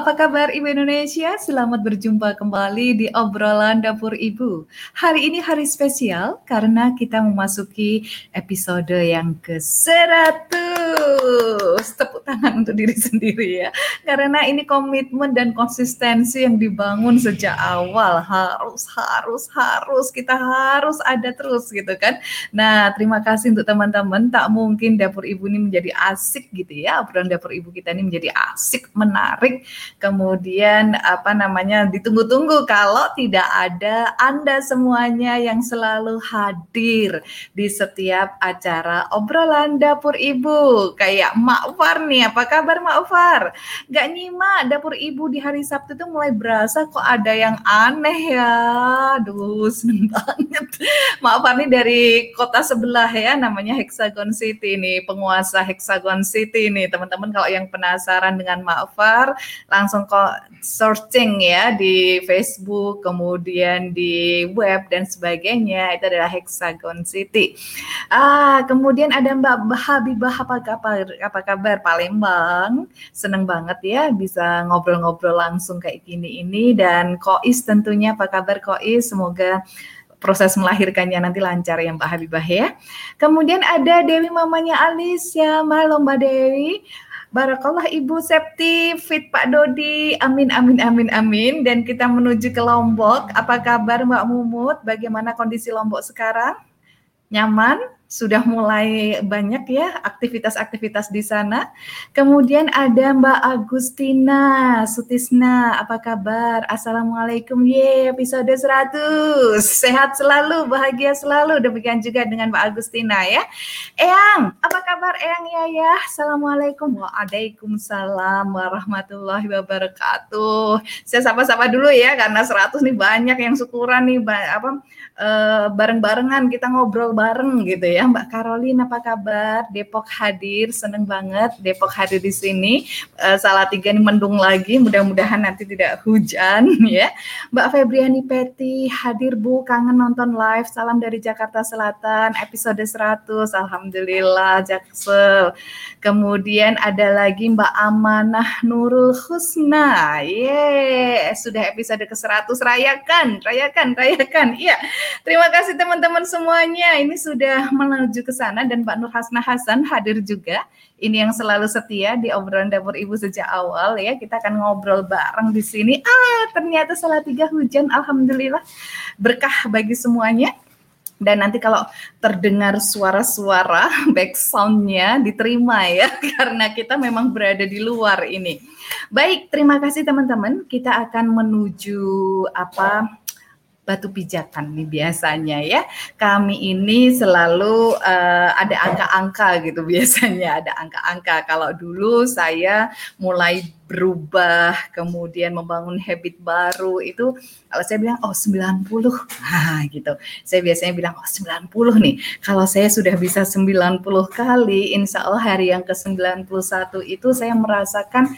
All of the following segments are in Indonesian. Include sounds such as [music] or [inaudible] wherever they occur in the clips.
apa kabar Ibu Indonesia? Selamat berjumpa kembali di obrolan dapur Ibu. Hari ini hari spesial karena kita memasuki episode yang ke-100. Tepuk tangan untuk diri [laughs] sendiri ya. Karena ini komitmen dan konsistensi yang dibangun sejak awal. Harus, harus, harus. Kita harus ada terus gitu kan. Nah, terima kasih untuk teman-teman. Tak mungkin dapur Ibu ini menjadi asik gitu ya. Obrolan dapur Ibu kita ini menjadi asik menarik, kemudian apa namanya ditunggu-tunggu kalau tidak ada Anda semuanya yang selalu hadir di setiap acara obrolan dapur ibu. Kayak Mak Ufar nih, apa kabar Mak Ufar? Gak nyimak dapur ibu di hari Sabtu itu mulai berasa kok ada yang aneh ya. Aduh, seneng banget. Mak Ufar nih dari kota sebelah ya, namanya Hexagon City nih, penguasa Hexagon City nih. Teman-teman kalau yang penasaran dengan dengan Ma'far, langsung kok searching ya di Facebook, kemudian di web dan sebagainya. Itu adalah Hexagon City. Ah, kemudian ada Mbak Habibah apa kabar? Apa kabar Palembang? Seneng banget ya bisa ngobrol-ngobrol langsung kayak gini ini dan Kois tentunya apa kabar Kois? Semoga proses melahirkannya nanti lancar ya Mbak Habibah ya. Kemudian ada Dewi mamanya Alicia, halo Mbak Dewi. Barakallah Ibu Septi, Fit Pak Dodi, amin amin amin amin. Dan kita menuju ke Lombok. Apa kabar Mbak Mumut? Bagaimana kondisi Lombok sekarang? Nyaman? Sudah mulai banyak ya aktivitas-aktivitas di sana. Kemudian ada Mbak Agustina Sutisna, apa kabar? Assalamualaikum, ye episode 100. Sehat selalu, bahagia selalu. Demikian juga dengan Mbak Agustina ya. Eyang, apa kabar Eyang ya ya? Assalamualaikum. Waalaikumsalam warahmatullahi wabarakatuh. Saya sapa-sapa dulu ya karena 100 nih banyak yang syukuran nih apa uh, bareng-barengan kita ngobrol bareng gitu ya. Mbak Karolin apa kabar? Depok hadir, seneng banget Depok hadir di sini. Uh, salah tiga nih mendung lagi, mudah-mudahan nanti tidak hujan [laughs] ya. Mbak Febriani Peti hadir Bu, kangen nonton live. Salam dari Jakarta Selatan, episode 100. Alhamdulillah Jaksel. Kemudian ada lagi Mbak Amanah Nurul Husna. Ye, sudah episode ke-100 rayakan, rayakan, rayakan. Iya. Terima kasih teman-teman semuanya. Ini sudah menuju ke sana dan Pak Nur Hasna Hasan hadir juga. Ini yang selalu setia di obrolan dapur ibu sejak awal ya. Kita akan ngobrol bareng di sini. Ah, ternyata salah tiga hujan. Alhamdulillah berkah bagi semuanya. Dan nanti kalau terdengar suara-suara [laughs] back soundnya diterima ya, [laughs] karena kita memang berada di luar ini. Baik, terima kasih teman-teman. Kita akan menuju apa batu pijakan nih biasanya ya. Kami ini selalu uh, ada angka-angka gitu [laughs] biasanya, ada angka-angka. Kalau dulu saya mulai berubah, kemudian membangun habit baru itu kalau saya bilang oh 90. Nah, gitu. Saya biasanya bilang oh 90 nih. Kalau saya sudah bisa 90 kali, insya Allah hari yang ke-91 itu saya merasakan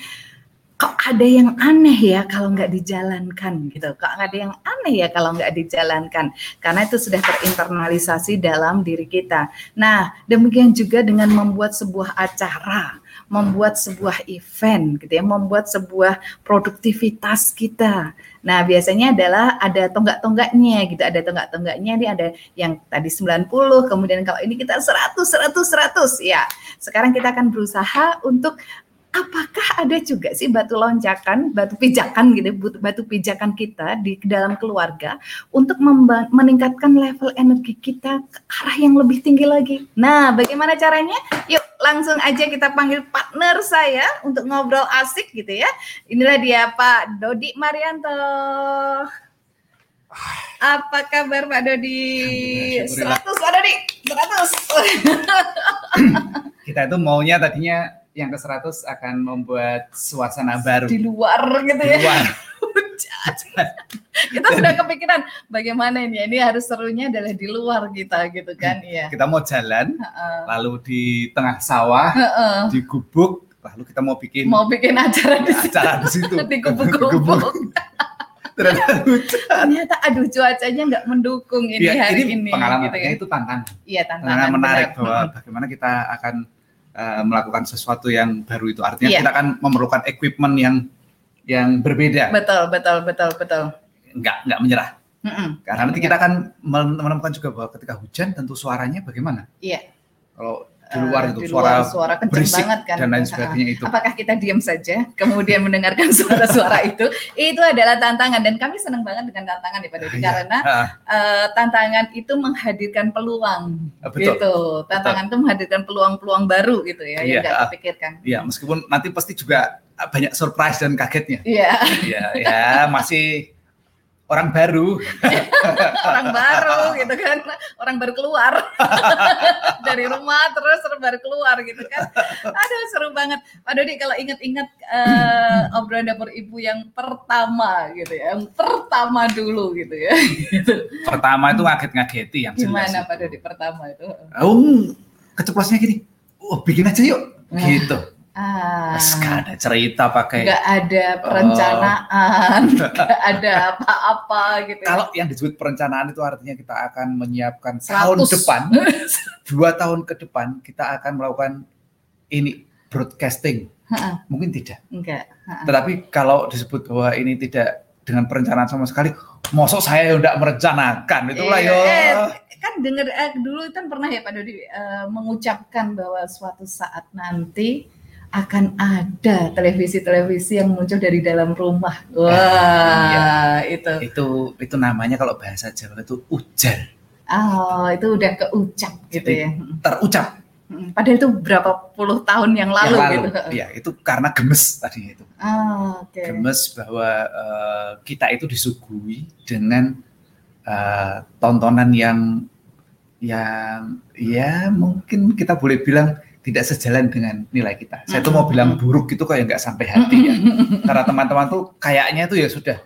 kok ada yang aneh ya kalau nggak dijalankan gitu. Kok ada yang aneh ya kalau nggak dijalankan. Karena itu sudah terinternalisasi dalam diri kita. Nah, demikian juga dengan membuat sebuah acara, membuat sebuah event gitu ya, membuat sebuah produktivitas kita. Nah, biasanya adalah ada tonggak-tonggaknya gitu, ada tonggak-tonggaknya ini ada yang tadi 90, kemudian kalau ini kita 100 100 100 ya. Sekarang kita akan berusaha untuk apakah ada juga sih batu loncakan, batu pijakan gitu, batu, pijakan kita di dalam keluarga untuk meningkatkan level energi kita ke arah yang lebih tinggi lagi. Nah, bagaimana caranya? Yuk, langsung aja kita panggil partner saya untuk ngobrol asik gitu ya. Inilah dia Pak Dodi Marianto. Apa kabar Pak Dodi? 100 Pak Dodi, 100. kita itu maunya tadinya yang ke 100 akan membuat suasana baru. Di luar gitu di ya. Luar. [laughs] kita sudah kepikiran bagaimana ini ini harus serunya adalah di luar kita gitu kan iya kita mau jalan uh-uh. lalu di tengah sawah uh-uh. di gubuk lalu kita mau bikin mau bikin acara di acara di situ [laughs] di gubuk-gubuk [laughs] ternyata ternyata aduh cuacanya nggak mendukung ini ya, hari ini, ini pengalaman gitu ya. itu tantangan iya tantangan, tantangan menarik benar. bahwa bagaimana kita akan uh, melakukan sesuatu yang baru itu. Artinya yeah. kita akan memerlukan equipment yang yang berbeda. Betul betul betul betul. Nggak nggak menyerah. Mm -mm. karena nanti kita akan menemukan juga bahwa ketika hujan tentu suaranya bagaimana? Iya. Kalau di luar itu di luar, suara, suara berisik banget kan dan lain sebagainya [laughs] itu. Apakah kita diam saja kemudian mendengarkan [laughs] suara-suara itu? Itu adalah tantangan dan kami senang banget dengan tantangan ya Pak Dodi iya. karena uh, tantangan itu menghadirkan peluang ah, Betul. gitu. Tantangan Betul. itu menghadirkan peluang-peluang baru gitu ya yang tidak dipikirkan. Iya, meskipun nanti pasti juga banyak surprise dan kagetnya. Iya. Iya, ya masih orang baru. [laughs] orang baru gitu kan. Orang baru keluar [laughs] dari rumah terus baru keluar gitu kan. Aduh seru banget. Pak Dodi kalau ingat-ingat uh, obrolan dapur ibu yang pertama gitu ya. Yang pertama dulu gitu ya. [laughs] Pertama itu ngaget-ngageti yang jelas. Gimana Pak Dodi pertama itu? Oh, keceplosnya gini. Oh, bikin aja yuk. Nah. Gitu Ah, gak ada cerita pakai. Gak ada perencanaan, oh. gak ada apa-apa gitu. Kalau yang disebut perencanaan itu artinya kita akan menyiapkan 100. tahun depan, [laughs] dua tahun ke depan kita akan melakukan ini broadcasting. Ha-ha. Mungkin tidak. Enggak. Ha-ha. Tetapi kalau disebut bahwa ini tidak dengan perencanaan sama sekali, mosok saya tidak merencanakan itulah iya, yo. Eh, kan dengar eh, dulu kan pernah ya Pak Dodi eh, mengucapkan bahwa suatu saat nanti akan ada televisi-televisi yang muncul dari dalam rumah. Wah, iya. itu. Itu itu namanya kalau bahasa Jawa itu ujar. Oh, itu udah keucap gitu Jadi, ya. Terucap. Padahal itu berapa puluh tahun yang lalu, yang lalu gitu. Iya, itu karena gemes tadi itu. Oh, okay. Gemes bahwa uh, kita itu disuguhi dengan uh, tontonan yang yang ya mungkin kita boleh bilang tidak sejalan dengan nilai kita. Saya tuh mau bilang buruk gitu kayak nggak sampai hati ya. Karena teman-teman tuh kayaknya tuh ya sudah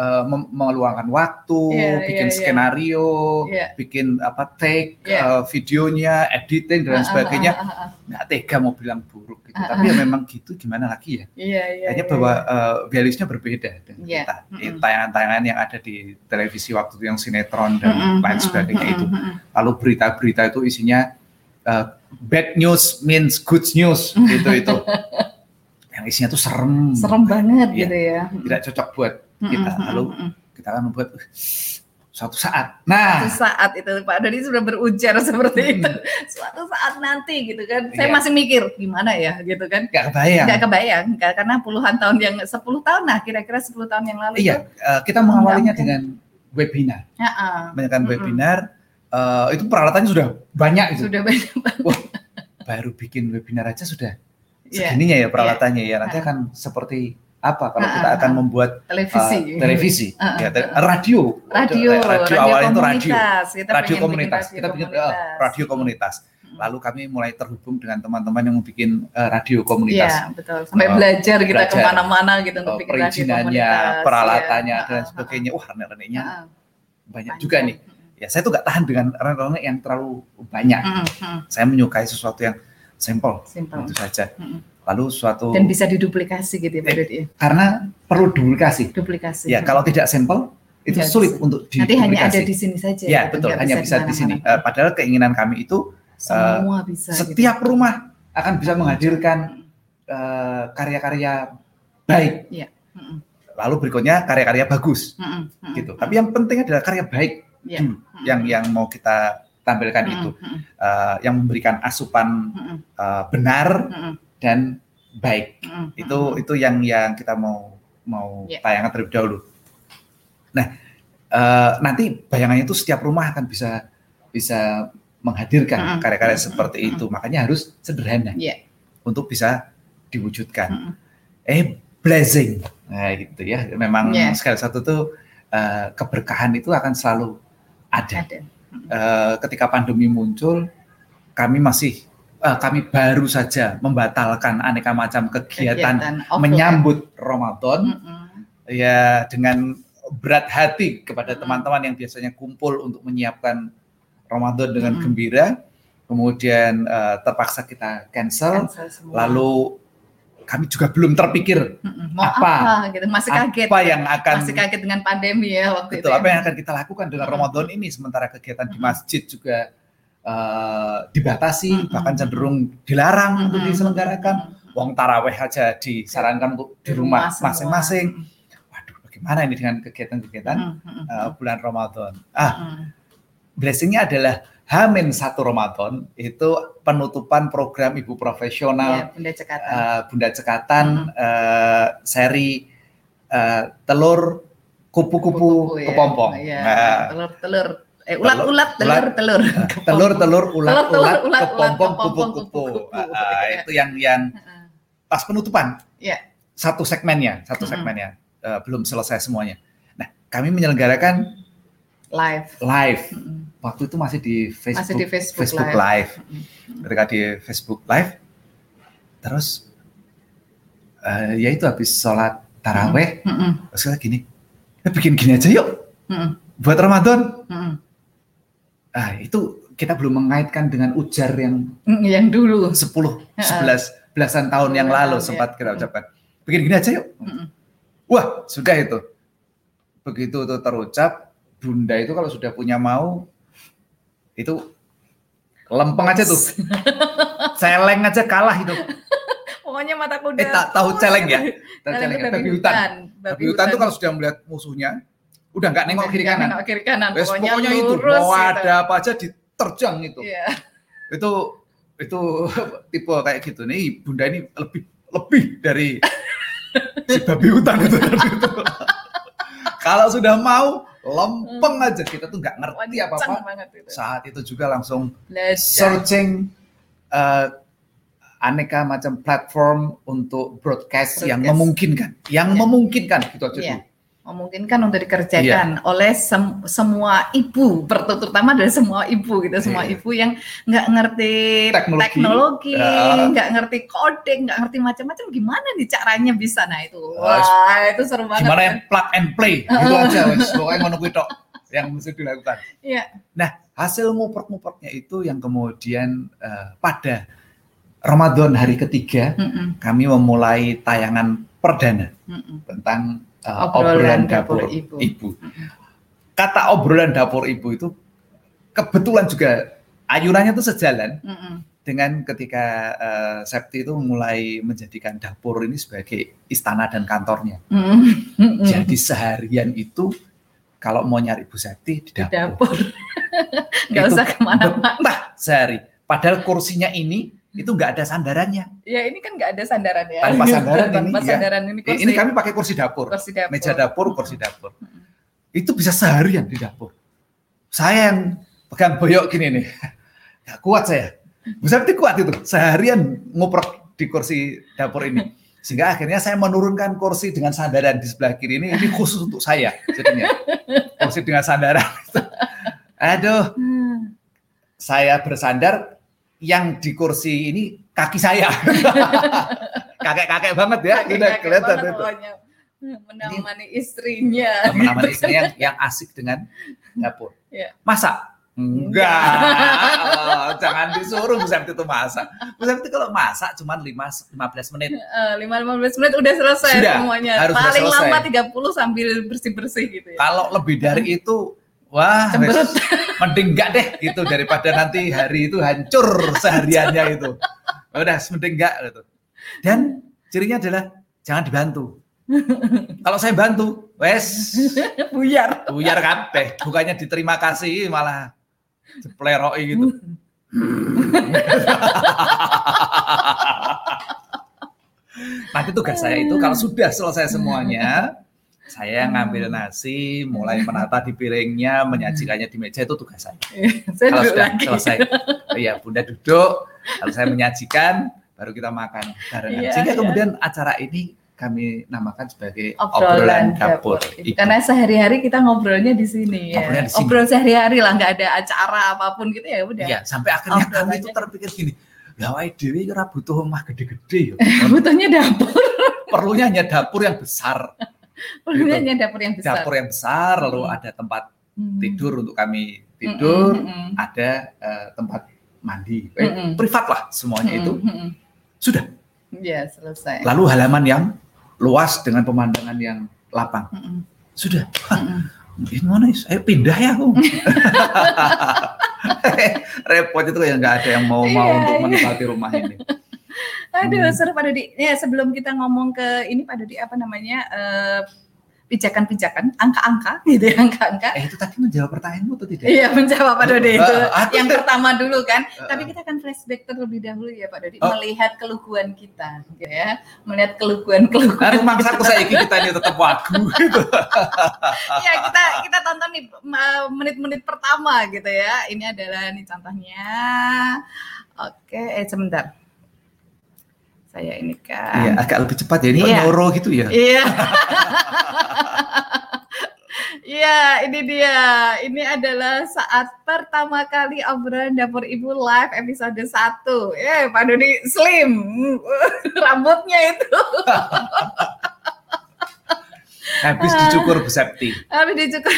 uh, meluangkan waktu, yeah, bikin yeah, skenario, yeah. bikin apa take yeah. uh, videonya, editing dan uh, sebagainya. Uh, uh, uh, Nggak tega mau bilang buruk gitu. Tapi ya memang gitu gimana lagi ya. Yeah, yeah, Hanya yeah, bahwa uh, values-nya berbeda dengan yeah. kita. Mm Tayangan-tayangan yang ada di televisi waktu itu yang sinetron dan mm -hmm. lain sebagainya itu. Lalu berita-berita itu isinya uh, bad news means good news gitu itu. [laughs] Yang isinya tuh serem. Serem banget ya, gitu ya. Tidak cocok buat kita. lalu kita akan membuat uh, suatu saat. Nah. Suatu saat itu Pak Dodi sudah berujar seperti hmm. itu. [laughs] Suatu saat nanti gitu kan. Saya ya. masih mikir gimana ya gitu kan. Gak kebayang. Gak kebayang karena puluhan tahun yang 10 tahun nah kira-kira 10 tahun yang lalu iya itu, uh, kita mengawalinya dengan webinar. Ya, uh. banyak kan webinar uh, itu peralatannya sudah banyak itu. Sudah banyak Wah, baru bikin webinar aja sudah yeah. segininya ya peralatannya yeah. ya. Nanti akan seperti apa kalau kita akan membuat televisi, uh, televisi, uh, ya, radio, radio, radio, radio awalnya itu radio, kita radio komunitas, radio kita bikin komunitas. Uh, radio komunitas. Lalu kami mulai terhubung dengan teman-teman yang mau bikin uh, radio komunitas. Iya betul. Sampai uh, belajar kita ke mana-mana gitu untuk uh, bikin radio komunitas. peralatannya ya. dan sebagainya. Wah rene-renenya uh, banyak juga nih ya saya tuh gak tahan dengan rene yang terlalu banyak. Mm -hmm. Saya menyukai sesuatu yang simple, simple. itu saja. Mm -hmm. Lalu suatu dan bisa diduplikasi gitu ya Pak eh, Karena perlu duplikasi. Duplikasi. Ya, kalau tidak simple itu ya, sulit untuk diduplikasi. Nanti hanya ada di sini saja. Ya, betul, hanya bisa, bisa di sini. Uh, padahal keinginan kami itu semua uh, bisa. Setiap gitu. rumah akan bisa menghadirkan uh, karya-karya baik. Ya. Lalu berikutnya karya-karya bagus. Mm -mm. gitu. Tapi yang penting adalah karya baik yeah. dulu hmm. yang yang mau kita tampilkan hmm. itu uh, yang memberikan asupan uh, benar hmm. dan baik. Mm, Itu itu yang yang kita mau mau Ya. tayangkan terlebih dahulu. Nah, eh, nanti bayangannya itu setiap rumah akan bisa bisa menghadirkan karya-karya mm, seperti mm, itu. Makanya harus sederhana Ya. untuk bisa diwujudkan. mm, Eh, blessing, nah gitu ya. Memang Ya. sekali satu tuh eh, keberkahan itu akan selalu ada. Ada. Eh, ketika pandemi muncul, kami masih eh, kami baru saja membatalkan aneka macam kegiatan, offline. menyambut Ramadan Mm, mm. ya dengan berat hati kepada teman-teman yang biasanya kumpul untuk menyiapkan Ramadan dengan Mm-mm. gembira, kemudian eh, terpaksa kita cancel, Cancel semua. lalu kami juga belum terpikir mau apa? apa, gitu masih kaget apa yang akan masih kaget dengan pandemi ya waktu betul itu apa ya. yang akan kita lakukan dengan Mm-mm. Ramadan ini sementara kegiatan di masjid juga eh, dibatasi bahkan cenderung dilarang untuk diselenggarakan. Wong taraweh aja disarankan untuk di rumah masing-masing. Waduh, bagaimana ini dengan kegiatan-kegiatan eh, bulan Ramadan? Ah, mm. blessingnya adalah Hamin satu Ramadan itu penutupan program ibu Ya, profesional Bunda Cekatan. eh, Bunda Cekatan Mm. eh, seri eh, telur kupu-kupu ya. kepompong. Iya, Nah, telur-telur. Eh, ulat-ulat, Ulat- telur-telur. [laughs] telur-telur ulat-ulat Telur-telur, ulat-ulat, kepompong kepompong, kupu-kupu. Ya. itu yang yang pas penutupan. Iya. Satu segmennya, satu segmennya eh, belum selesai semuanya. Nah, kami menyelenggarakan Live. live. Mm-mm. Waktu itu masih di Facebook, Masih di Facebook Live. Live. Ketika di Facebook Live, terus eh, ya itu habis sholat taraweh, Mm-mm. terus kita gini, "Eh, bikin gini aja yuk Mm-mm. buat Ramadan. Mm-mm. Ah, itu kita belum mengaitkan dengan ujar yang Mm, Yang dulu. 10, 11, belasan tahun yang lalu ya. sempat kita ucapkan. Bikin gini aja yuk. Mm-mm. Wah, sudah itu. Begitu itu terucap, Bunda itu kalau sudah punya mau, itu lempeng aja tuh. [laughs] Celeng aja kalah itu. Pokoknya mata kuda. Eh, tak tahu celeng ya? Tahu Celeng ya? Babi hutan. Babi hutan tuh kalau sudah melihat musuhnya, udah nggak nengok kiri kanan. nengok kiri kanan. Wes, Pokoknya, pokoknya itu mau gitu. ada apa aja diterjang itu. Iya. Itu itu tipe kayak gitu nih. Bunda ini lebih lebih dari [laughs] si babi hutan itu. tadi [laughs] itu. Kalau sudah mau lempeng aja kita tuh nggak ngerti apa apa. itu. Saat itu juga langsung Belajar. searching eh, aneka macam platform untuk broadcast, yang Broadcast. memungkinkan, yang Iya. memungkinkan gitu aja Iya. dulu. Memungkinkan untuk dikerjakan Iya. oleh sem- semua ibu, terutama dari semua ibu gitu, semua Iya. ibu yang nggak ngerti Teknologi. Ya. nggak ngerti coding, nggak ngerti macam-macam, gimana nih caranya bisa? Nah itu, Ah, wah itu seru banget. Gimana yang plug and play [laughs] gitu aja wes pokoknya kuwi tok yang mesti dilakukan. Iya. Nah, hasil nguprek-ngupreknya itu yang kemudian eh, pada Ramadan hari ketiga Mm-mm, kami memulai tayangan perdana mm-mm. tentang eh, Obrolan obrolan, dapur dapur, ibu. ibu. Kata obrolan dapur ibu itu kebetulan juga ayunannya itu sejalan Mm-mm. dengan ketika eh, Septi itu mulai menjadikan dapur ini sebagai istana dan kantornya. Mm-mm. Jadi seharian itu kalau mau nyari Bu Septi di Di dapur. dapur, [laughs] nggak Itu usah ke mana-mana. Sehari. Padahal kursinya ini itu nggak ada sandarannya. Ya ini kan nggak ada sandaran ya. Tanpa sandaran ini, Tanpa ya. sandaran ini kursi. Ini kami pakai kursi dapur. kursi dapur. Meja dapur, kursi dapur. Itu bisa seharian di dapur. Saya yang pegang boyok gini nih. [laughs] Gak kuat saya. Septi kuat itu. Seharian ngoprek di kursi dapur ini. Sehingga akhirnya saya menurunkan kursi dengan sandaran di sebelah kiri ini. Ini khusus untuk saya. Jadinya. Kursi dengan sandaran. Aduh, Hmm. saya bersandar yang di kursi ini kaki saya. [laughs] Kakek-kakek banget ya, Kakek-kakek udah kelihatan banget itu. pokoknya. Menemani istrinya. Teman-teman [laughs] istrinya yang, yang asik dengan dapur. Iya. Masak? Enggak. Oh, jangan disuruh Bu Septi itu masak. Bu Septi kalau masak cuma 5 15 menit. Eh, lima lima belas menit udah selesai Sudah, semuanya. harus Paling selesai. lama 30 sambil bersih-bersih gitu ya. Kalau lebih dari itu wah Cemberut. Mending enggak deh gitu daripada nanti hari itu hancur sehariannya itu. Udah mending enggak gitu. Dan cirinya adalah jangan dibantu. Kalau saya bantu, wes Buyar. buyar kabeh, bukannya diterima kasih malah dipleroki gitu. Nanti tugas saya itu kalau sudah selesai semuanya, saya ngambil nasi, mulai menata di piringnya, menyajikannya di meja itu tugas saya. Saya kalau sudah lagi. selesai, iya Bunda duduk, lalu saya menyajikan, baru kita makan barengan. Iya, Sehingga iya. kemudian acara ini kami namakan sebagai obrolan dapur. Ibu. Karena sehari-hari kita ngobrolnya di sini ya. Ngobrolnya di sini. Obrol sehari-hari lah, nggak ada acara apa pun gitu ya udah. Iya, sampai akhirnya Obrolannya kami itu terpikir gini, wae dewi ora butuh omah gede-gede ya. [laughs] Butuhnya dapur, Perlunya hanya dapur yang besar, [laughs] perlunya hanya dapur yang besar. dapur yang besar, lalu Hmm. ada tempat Hmm. tidur untuk kami tidur, Mm, mm, mm, ada eh, tempat mandi, eh, Mm-mm. privat lah semuanya mm, itu sudah. Ya selesai. Lalu halaman yang luas dengan pemandangan yang lapang, Mm, mm, sudah. mm, mm. Ini mana? Ayo pindah ya aku. [laughs] [laughs] Repot itu ya nggak ada yang mau mau Iya, untuk iya. menikmati rumah ini. Aduh, Hmm. seru Pak Dodi. Ya, sebelum kita ngomong ke ini Pak Dodi apa namanya? eh, pijakan-pijakan, angka-angka [laughs] gitu ya, angka-angka. Eh itu tadi menjawab pertanyaanmu atau tidak? Iya, menjawab Pak Dodi itu. Aku yang pertama dulu kan. Eh, Tapi kita akan flashback terlebih dahulu ya Pak Dodi, Oh. melihat keluguan kita, gitu ya. Melihat keluguan-keluguan. Aduh maksa aku saya kita ini tetap wagu [laughs] gitu. ya kita kita tonton nih menit-menit pertama gitu ya. Ini adalah nih contohnya. Oke, eh sebentar. Saya ini kan. Iya agak lebih cepat ya ini Iya. nyoro gitu ya. Iya. [laughs] Iya, ini dia. Ini adalah saat pertama kali obrolan dapur ibu live episode 1. Eh, Pak Dodi slim. [laughs] Rambutnya itu. [laughs] Habis dicukur Bu Septi. Habis dicukur,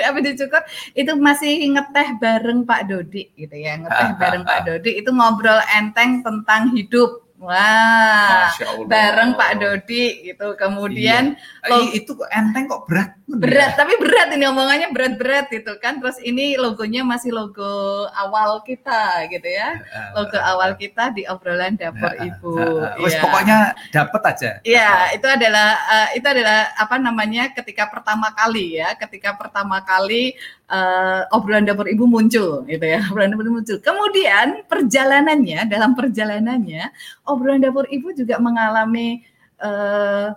habis dicukur itu masih ngeteh bareng Pak Dodi gitu ya. Ngeteh Ah, bareng ah, Pak ah. Dodi itu ngobrol enteng tentang hidup. Wah. Bareng Pak Dodi gitu. Kemudian Eh, itu kok enteng kok berat. berat tapi berat ini omongannya berat-berat gitu kan terus ini logonya masih logo awal kita gitu ya logo awal kita di obrolan dapur ibu Wes Iya. pokoknya dapat aja. Iya, itu adalah eh, itu adalah apa namanya ketika pertama kali ya, ketika pertama kali eh, obrolan dapur ibu muncul, gitu ya, [laughs] obrolan dapur ibu muncul. Kemudian perjalanannya, dalam perjalanannya, obrolan dapur ibu juga mengalami eh,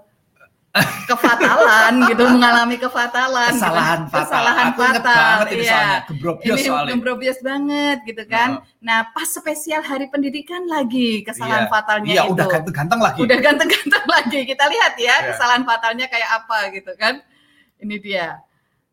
[laughs] kefatalan gitu, mengalami kefatalan, gitu. Kesalahan fatal. kesalahan Aku fatal, ini iya. soalnya. Ini soalnya. banget gitu kan. Nah, pas spesial hari pendidikan lagi kesalahan Iya. fatalnya Iya itu udah ganteng-ganteng lagi. udah ganteng-ganteng lagi. Kita lihat ya Iya. kesalahan fatalnya kayak apa gitu kan. Ini dia.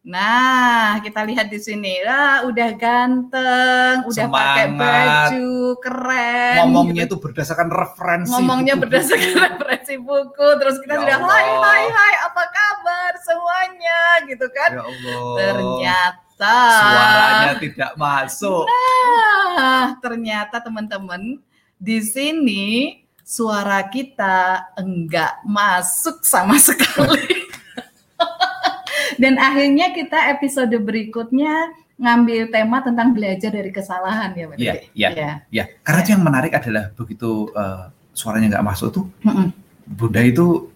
Nah, kita lihat di sini. Lah, udah ganteng, udah pakai baju keren. Ngomongnya itu berdasarkan referensi. ngomongnya buku-buku. berdasarkan [laughs] referensi buku. Terus kita Ya sudah hai hai hai apa kabar semuanya gitu kan. Ya Allah. Ternyata suaranya tidak masuk. Nah, ternyata teman-teman di sini suara kita enggak masuk sama [laughs] sekali. Dan akhirnya kita episode berikutnya ngambil tema tentang belajar dari kesalahan ya, Pak Iya, iya. Iya. Ya, karena itu yang menarik adalah begitu eh, suaranya nggak masuk tuh, Mm-mm. Bunda itu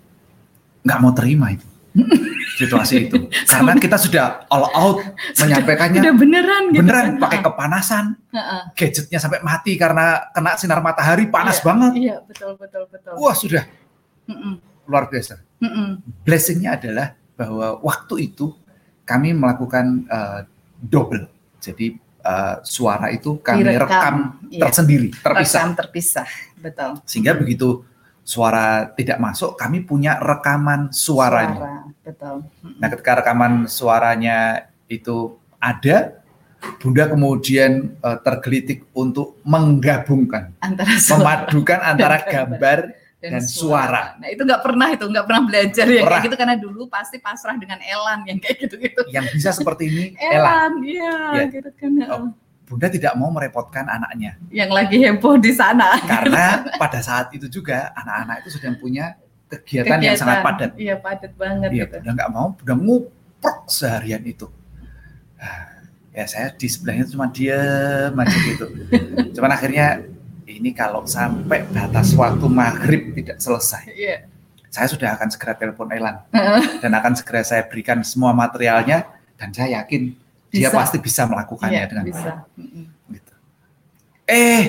nggak mau terima itu [laughs] situasi itu. Karena kita sudah all out menyampaikannya Udah beneran gitu. beneran kan? pakai kepanasan, Heeh. gadgetnya sampai mati karena kena sinar matahari panas Iya, banget. Iya, betul betul betul. Wah sudah Mm-mm. luar biasa. Mm-mm. Blessingnya adalah bahwa waktu itu kami melakukan eh, double. Jadi eh, suara itu kami Direkam, rekam iya. tersendiri, terpisah. Rekam terpisah, betul. Sehingga begitu suara tidak masuk, kami punya rekaman suaranya. Suara, betul. Nah, ketika rekaman suaranya itu ada, Bunda kemudian eh, tergelitik untuk menggabungkan, Antara suara memadukan antara gambar. Gambar dan suara. Nah itu nggak pernah itu nggak pernah belajar ya kayak gitu karena dulu pasti pasrah dengan Elan yang kayak gitu-gitu. yang bisa seperti ini. [laughs] Ella, Elan, iya Ya. gitu kan. Oh. Bunda tidak mau merepotkan anaknya Yang lagi heboh di sana. karena pada saat itu juga anak-anak itu sedang punya kegiatan, yang sangat padat. Iya padat banget Iya, gitu. Bunda nggak mau, Bunda nguprok seharian itu. Ah, Ya saya di sebelahnya cuma diem aja gitu. Cuman akhirnya ini kalau sampai batas waktu maghrib tidak selesai, Iya. saya sudah akan segera telepon Elan dan akan segera saya berikan semua materialnya dan saya yakin dia Bisa. pasti bisa melakukannya Iya dengan bisa. baik. Gitu. Eh,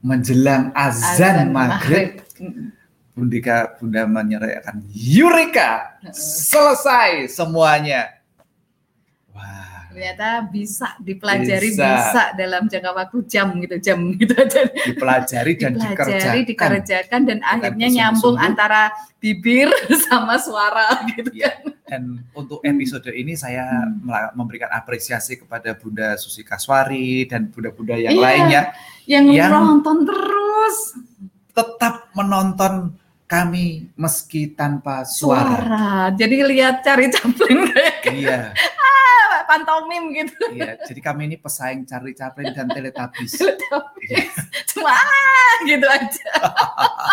menjelang azan, maghrib, Mm-mm. Bundika Bunda menyerukan Eureka selesai semuanya. Ternyata bisa dipelajari bisa. bisa dalam jangka waktu jam gitu, jam gitu [laughs] aja. Dipelajari dan dipelajari, dikerjakan. dikerjakan dan akhirnya nyambung antara bibir [laughs] sama suara gitu ya. kan. Dan untuk episode ini saya hmm. memberikan apresiasi kepada Bunda Susi Kaswari dan bunda-bunda yang iya, lainnya yang, yang nonton terus tetap menonton kami meski tanpa suara. suara. Jadi lihat cari Chaplin kayak Iya pantomim gitu. Iya, jadi kami ini pesaing Charlie Chaplin dan Teletubbies. [laughs] Teletubbies. Iya. Cuma gitu aja.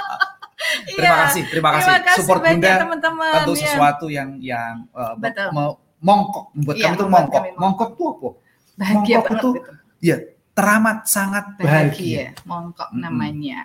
[laughs] terima iya. kasih, terima kasih. Terima kasih Support Bunda teman-teman. Tentu ya. sesuatu yang yang uh, mongkok membuat iya, kami itu mongkok. Mongkok tuh apa? Bahagia mongkok itu, itu. ya teramat sangat bahagia. Mongkok mm -hmm. namanya.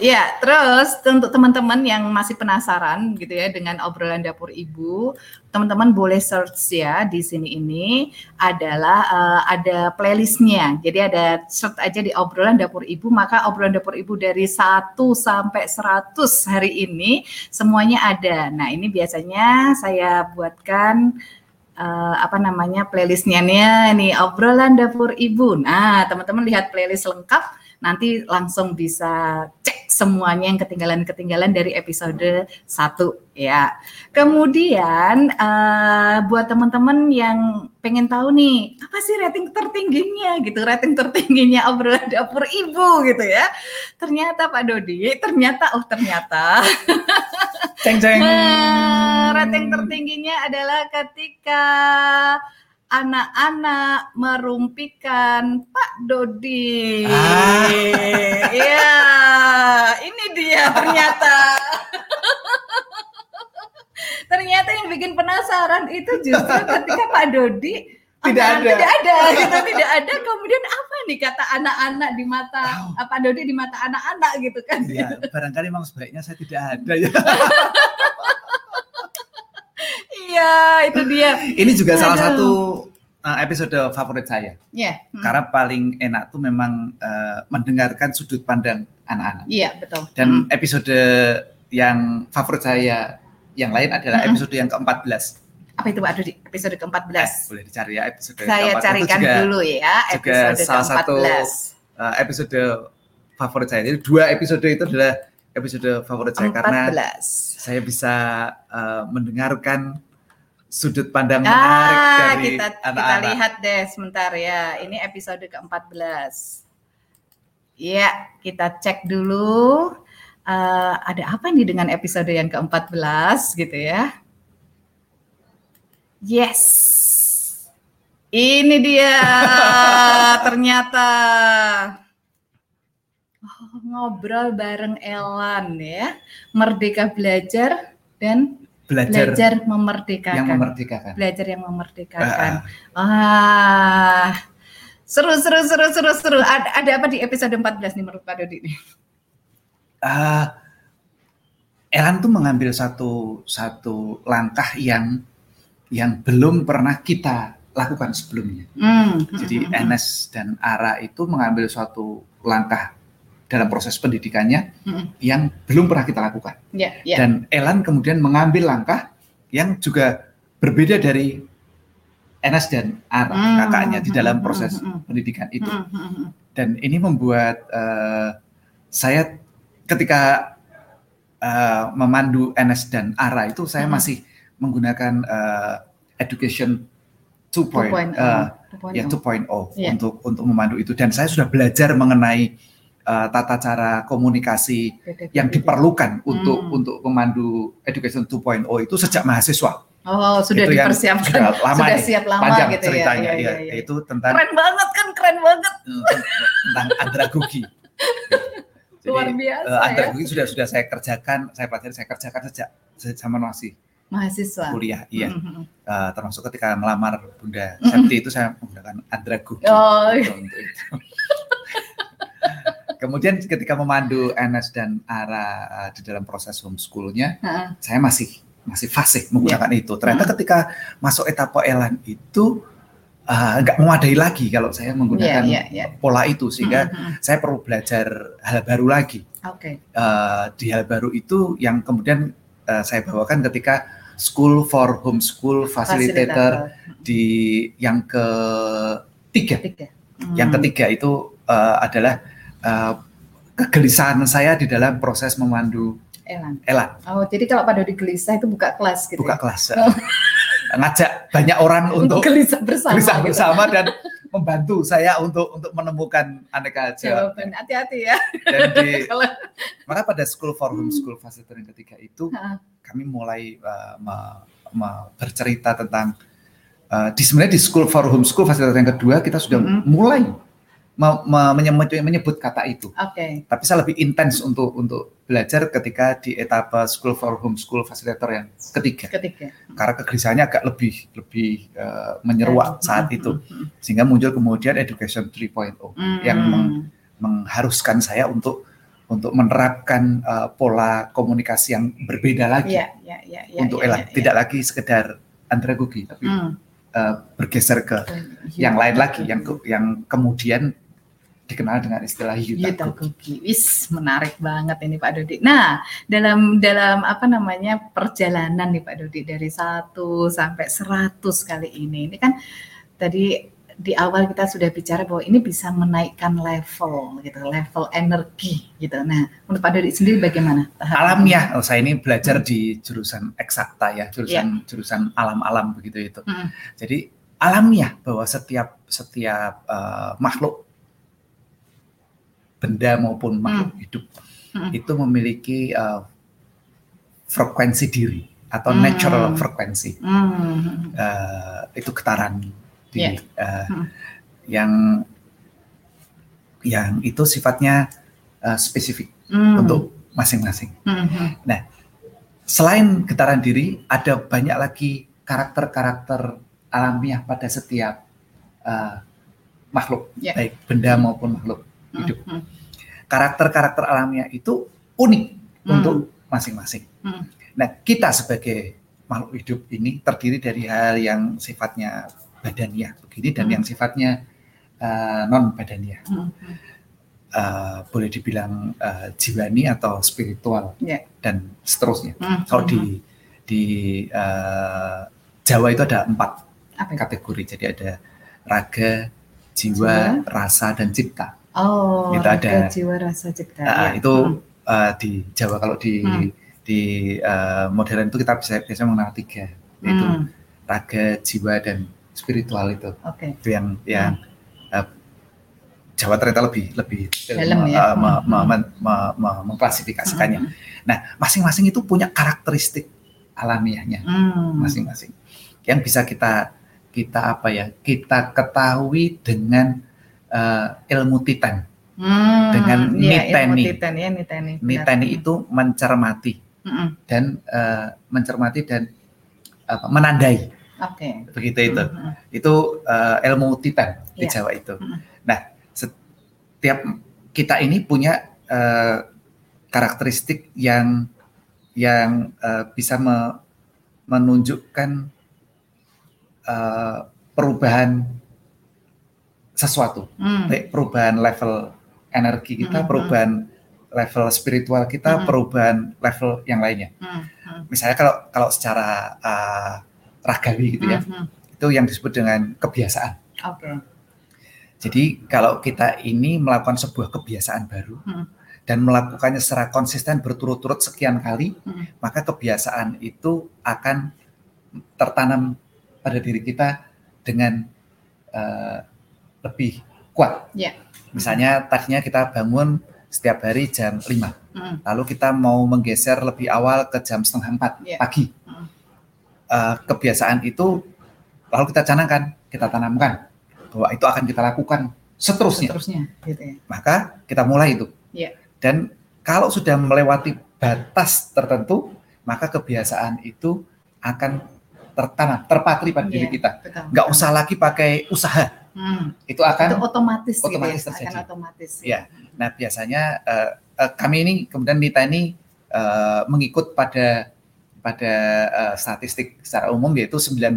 Iya, terus untuk teman-teman yang masih penasaran gitu ya dengan obrolan dapur ibu, teman-teman boleh search ya di sini ini adalah uh, ada playlistnya. Jadi ada search aja di obrolan dapur ibu, maka obrolan dapur ibu dari 1 sampai 100 hari ini semuanya ada. Nah, ini biasanya saya buatkan uh, apa namanya playlistnya nih ini obrolan dapur ibu. Nah teman-teman lihat playlist lengkap nanti langsung bisa cek semuanya yang ketinggalan-ketinggalan dari episode 1 ya. Kemudian uh, buat teman-teman yang pengen tahu nih apa sih rating tertingginya gitu, rating tertingginya obrolan dapur ibu gitu ya. Ternyata Pak Dodi, ternyata oh ternyata ceng ceng. Nah, rating tertingginya adalah ketika anak-anak merumpikan Pak Dodi. Ah. Ya, ini dia ternyata. ternyata yang bikin penasaran itu justru ketika Pak Dodi tidak ada tidak ada gitu tidak ada kemudian apa nih kata anak-anak di mata oh. Pak Dodi di mata anak-anak gitu kan ya barangkali memang sebaiknya saya tidak ada ya [laughs] Iya, itu dia. [laughs] Ini juga Aduh. salah satu uh, episode favorit saya. Iya. Yeah. Hmm. Karena paling enak tuh memang uh, mendengarkan sudut pandang anak-anak. Iya, yeah, betul. Dan hmm. episode yang favorit saya yang lain adalah hmm. episode yang ke-14. Apa itu Pak Dudi? Episode ke-14. Eh, boleh dicari ya episode Saya carikan juga, dulu ya episode juga salah ke-14. satu uh, episode favorit saya. Jadi dua episode itu adalah episode favorit saya 14. karena saya bisa uh, mendengarkan sudut pandang ah, menarik dari kita, anak-anak. Kita lihat deh sebentar ya. Ini episode ke-14. Ya, kita cek dulu. Uh, ada apa nih dengan episode yang ke-14 gitu ya. Yes. Ini dia [laughs] ternyata oh, ngobrol bareng Elan ya. Merdeka belajar dan belajar, belajar memerdekakan. Yang memerdekakan. Belajar yang memerdekakan. Uh, ah. Seru seru seru seru seru. Ada, ada apa di episode 14 nih menurut Pak Dodi nih? Uh, Elan tuh mengambil satu satu langkah yang yang belum pernah kita lakukan sebelumnya. Mm. Jadi mm. Enes dan Ara itu mengambil suatu langkah dalam proses pendidikannya mm-hmm. yang belum pernah kita lakukan. Yeah, yeah. Dan Elan kemudian mengambil langkah yang juga berbeda dari Enas dan Ara mm-hmm. kakaknya di dalam proses mm-hmm. pendidikan itu. Mm-hmm. Dan ini membuat uh, saya ketika uh, memandu Enes dan Ara itu saya mm-hmm. masih menggunakan uh, education 2.0 uh, ya 2.0 yeah. untuk untuk memandu itu dan saya sudah belajar mengenai uh, tata cara komunikasi yang diperlukan untuk hmm. untuk memandu education 2.0 itu sejak mahasiswa. Oh, sudah itu dipersiapkan. Sudah lama sudah siap lama panjang gitu ya, ceritanya ya, ya, ya, ya. itu tentang Keren banget kan, keren banget. Eh, tentang andragogi. [laughs] Jadi, Luar biasa uh, andragogi ya. sudah sudah saya kerjakan, saya pelajari, saya kerjakan sejak sama masih mahasiswa kuliah iya mm -hmm. uh, termasuk ketika melamar Bunda mm -hmm. itu saya menggunakan andragogi oh. untuk itu [laughs] Kemudian ketika memandu Enes dan Ara uh, di dalam proses homeschoolnya, uh-uh. saya masih masih fasih menggunakan yeah. itu. Ternyata uh-huh. ketika masuk etapa Elan itu, uh, uh, nggak memadai lagi kalau saya menggunakan Yeah, yeah, yeah. pola itu sehingga Mhm. saya perlu belajar hal baru lagi. Oke. Eh, di hal baru itu yang kemudian eh, saya bawakan ketika School for Homeschool Facilitator di yang ketiga. Tiga. Yang Hmm. ketiga itu eh, adalah eh, kegelisahan saya di dalam proses memandu Elan. Ella Oh, jadi kalau pada di gelisah itu buka kelas gitu. buka ya? kelas. Ngajak banyak orang [laughs] untuk gelisah bersama. gelisah gitu. bersama dan membantu saya untuk untuk menemukan aneka jawab. Jawaban hati-hati ya. Dan di, [laughs] maka pada School for Homeschool Facilitator yang ketiga itu Ha, kami mulai uh, me- me- bercerita tentang uh, di sebenarnya di School for Homeschool Facilitator yang kedua kita sudah Mhm. mulai menyebut, menyebut kata itu. Oke. Tapi saya lebih intens untuk untuk belajar ketika di etapa School for Homeschool Facilitator yang ketiga. Ketiga. Karena kegelisahannya agak lebih lebih uh, menyeruak saat Hmm, itu sehingga muncul kemudian Education 3.0 hmm. yang meng- mengharuskan saya untuk untuk menerapkan uh, pola komunikasi yang berbeda lagi Iya, iya, iya, iya, untuk iya, Ella iya, tidak lagi sekedar andragogi tapi Hmm. uh, bergeser ke Iya. yang lain lagi yang ke- yang kemudian dikenal dengan istilah Yuta Yutagogi. Gogi. Wis, menarik banget ini Pak Dodi. Nah, dalam dalam apa namanya perjalanan nih Pak Dodi dari 1 sampai 100 kali ini. Ini kan tadi di awal kita sudah bicara bahwa ini bisa menaikkan level gitu, level energi gitu. Nah, menurut Pak Dodi sendiri bagaimana? Alamiah, oh, saya ini belajar di jurusan eksakta ya, jurusan Iya. jurusan alam-alam begitu itu. Hmm. Jadi alamiah bahwa setiap setiap uh, makhluk benda maupun makhluk hidup Hmm. itu memiliki uh, frekuensi diri atau Hmm. natural frekuensi. Hmm. Uh, itu getaran diri uh, Hmm. yang yang itu sifatnya uh, spesifik Hmm. untuk masing-masing. Hmm. Hmm. Selain getaran diri, ada banyak lagi karakter-karakter alamiah pada setiap uh, makhluk, Ya. baik benda maupun makhluk hidup. Hmm. Karakter-karakter alamiah itu unik Hmm. untuk masing-masing. Hmm. Nah, kita sebagai makhluk hidup ini terdiri dari hal yang sifatnya badaniah begini dan Hmm. yang sifatnya non badaniah. Hmm. boleh dibilang uh, jiwani atau spiritual Ya. dan seterusnya. Hmm. Kalau di di uh, Jawa itu ada empat apa kategori. Jadi ada raga, jiwa, rasa, dan cipta. Oh, Itu ada. jiwa rasa cipta. Ah, ya. itu Hmm. uh, di Jawa. Kalau di Hmm. di uh, modern itu kita bisa biasanya mengenal tiga, yaitu Hmm. raga, jiwa, dan spiritual itu. Oke. Itu yang yang uh, Jawa ternyata lebih lebih Dalam ya. uh, me- Hmm. me- me- me- me- mengklasifikasikannya. Hmm. Nah, masing-masing itu punya karakteristik alamiahnya Hmm. masing-masing yang bisa kita kita apa ya kita ketahui dengan uh, ilmu titan. Hmm. dengan ilmu niteni. Titan ya, niteni. benar. Niteni itu mencermati Mm-mm. dan uh, mencermati dan apa, menandai Oke. begitu itu. Mm-mm. Itu uh, ilmu titan di Iya. Jawa itu. Mm. Nah, setiap kita ini punya uh, karakteristik yang yang uh, bisa me- menunjukkan uh, perubahan sesuatu, Hmm. baik perubahan level energi kita, Mm, perubahan level spiritual kita, Mm. perubahan level yang lainnya. Hmm. Hmm. Misalnya kalau kalau secara uh, ragawi gitu ya, Hmm. itu yang disebut dengan kebiasaan. Oke. Jadi kalau kita ini melakukan sebuah kebiasaan baru Hmm. dan melakukannya secara konsisten berturut-turut sekian kali, Hmm. maka kebiasaan itu akan tertanam pada diri kita dengan uh, lebih kuat. Ya. Misalnya tadinya kita bangun setiap hari jam 5, Hmm. lalu kita mau menggeser lebih awal ke jam setengah 4 Iya. pagi. Hmm. Uh, kebiasaan itu lalu kita canangkan, kita tanamkan bahwa itu akan kita lakukan seterusnya. Seterusnya gitu ya. Maka kita mulai itu. Iya. Dan kalau sudah melewati batas tertentu, maka kebiasaan itu akan tertanam, terpatri pada diri Iya, kita. Betul. Nggak usah lagi pakai usaha. Hmm. Itu akan Itu otomatis, otomatis gitu ya. terjadi. Akan otomatis. Iya. Nah, biasanya eh, eh, kami ini kemudian Nita ini eh, mengikut pada pada eh, statistik secara umum yaitu 90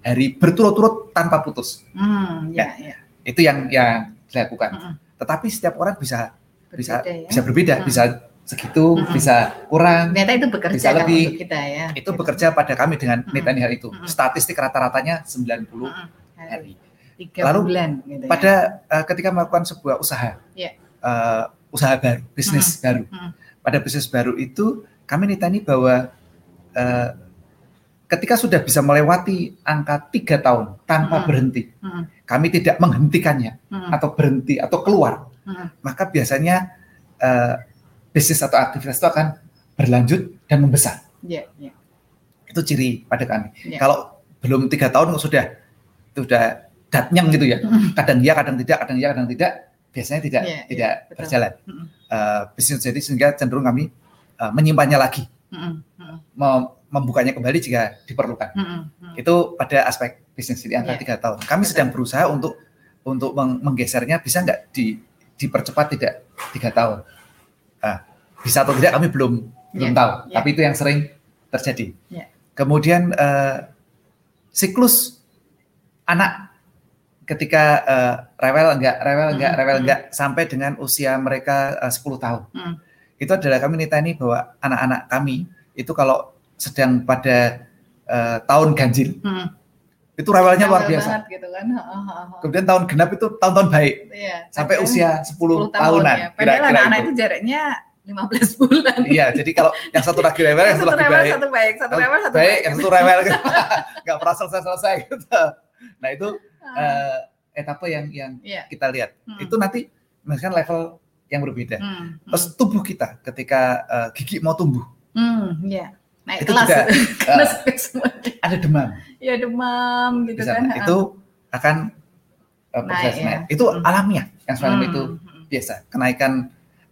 hari berturut-turut tanpa putus. Hmm, ya, ya. Itu yang yang dilakukan. Mm-mm. Tetapi setiap orang bisa bisa Berbeda ya. bisa berbeda, Hmm. bisa segitu, Mm-mm. bisa kurang. Ternyata itu bekerja Bisa lebih. untuk kita ya. Itu bekerja pada kami dengan Mm-mm. nitani hal itu. Mm-mm. Statistik rata-ratanya 90 Mm-mm. hari. Tiga Lalu, bulan gitu ya. Pada eh, ketika melakukan sebuah usaha, Iya. eh, usaha baru, bisnis baru. Mm-mm. Pada bisnis baru itu kami nitani bahwa eh, ketika sudah bisa melewati angka tiga tahun tanpa Mm-mm. berhenti, Mm-mm. kami tidak menghentikannya Mm-mm. atau berhenti atau keluar, Mm-mm. maka biasanya eh, bisnis atau aktivitas itu akan berlanjut dan membesar. Iya, iya. Itu ciri pada kami. Iya. Kalau belum tiga tahun sudah sudah datnyang gitu ya. Kadang iya, kadang tidak, kadang iya, kadang tidak. Biasanya tidak Iya, iya, tidak betul. berjalan. Eh, bisnis jadi sehingga cenderung kami eh, menyimpannya lagi, mem- membukanya kembali jika diperlukan. Itu pada aspek bisnis di angka Iya. tiga tahun. Kami Betul. sedang berusaha untuk untuk meng- menggesernya bisa nggak di, dipercepat tidak tiga tahun. Ah, bisa atau tidak kami belum belum Iya, tahu. iya. Tapi itu yang sering terjadi. Iya. Kemudian eh, siklus anak ketika eh, rewel enggak, rewel enggak, Mm-mm, rewel enggak sampai dengan usia mereka eh, 10 tahun. Mm. Itu adalah kami nitani bahwa anak-anak kami itu kalau sedang pada eh, tahun ganjil Mm. itu rewelnya luar biasa. banget gitu kan. Ha, ha, ha, ha. Kemudian tahun genap itu tahun-tahun baik Iya, sampai usia 10, 10 tahun tahunan. ya. Padahal anak-anak itu. itu jaraknya 15 bulan. Iya, jadi kalau yang satu lagi rewel, yang satu satu lagi rewel, baik. satu baik, satu rewel, satu baik, baik. yang satu rewel [laughs] nggak pernah selesai-selesai gitu. Nah itu Ah, eh, etapa yang yang Iya. kita lihat. Mm. Itu nanti misalkan level yang berbeda. Hmm, Terus tubuh kita ketika eh, gigi mau tumbuh, Hmm, iya. Naik itu kelas. juga [laughs] semua. ada demam Ya demam gitu sana. kan. Itu akan Naik, proses ya. naik. Itu Mm. alamiah yang semacam Hmm, itu hmm. biasa. Kenaikan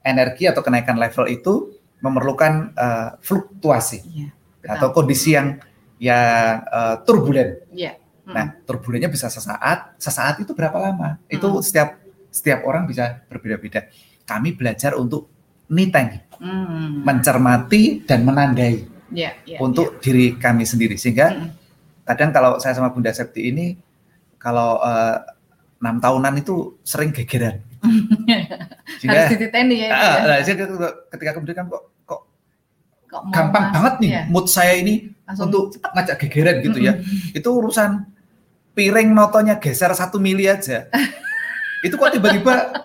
energi atau kenaikan level itu memerlukan eh, fluktuasi betul. atau kondisi yang yang eh, turbulen. Iya. Hmm. Nah, turbulennya bisa sesaat, sesaat itu berapa lama? Itu Hmm. setiap setiap orang bisa berbeda-beda. Kami belajar untuk niteng, Hmm. mencermati dan menandai Iya, iya, untuk diri kami sendiri. Sehingga Hmm. kadang kalau saya sama Bunda Septi ini kalau eh, enam tahunan itu sering gegeran. [laughs] Harus Sehingga dititeni ya. itu ya. nah, ketika kemudian kan kok kok Kok gampang banget nih ya, mood saya ini langsung untuk ngajak gegeran gitu ya. Mm-mm. itu urusan piring notonya geser satu mili aja. [laughs] itu kok tiba-tiba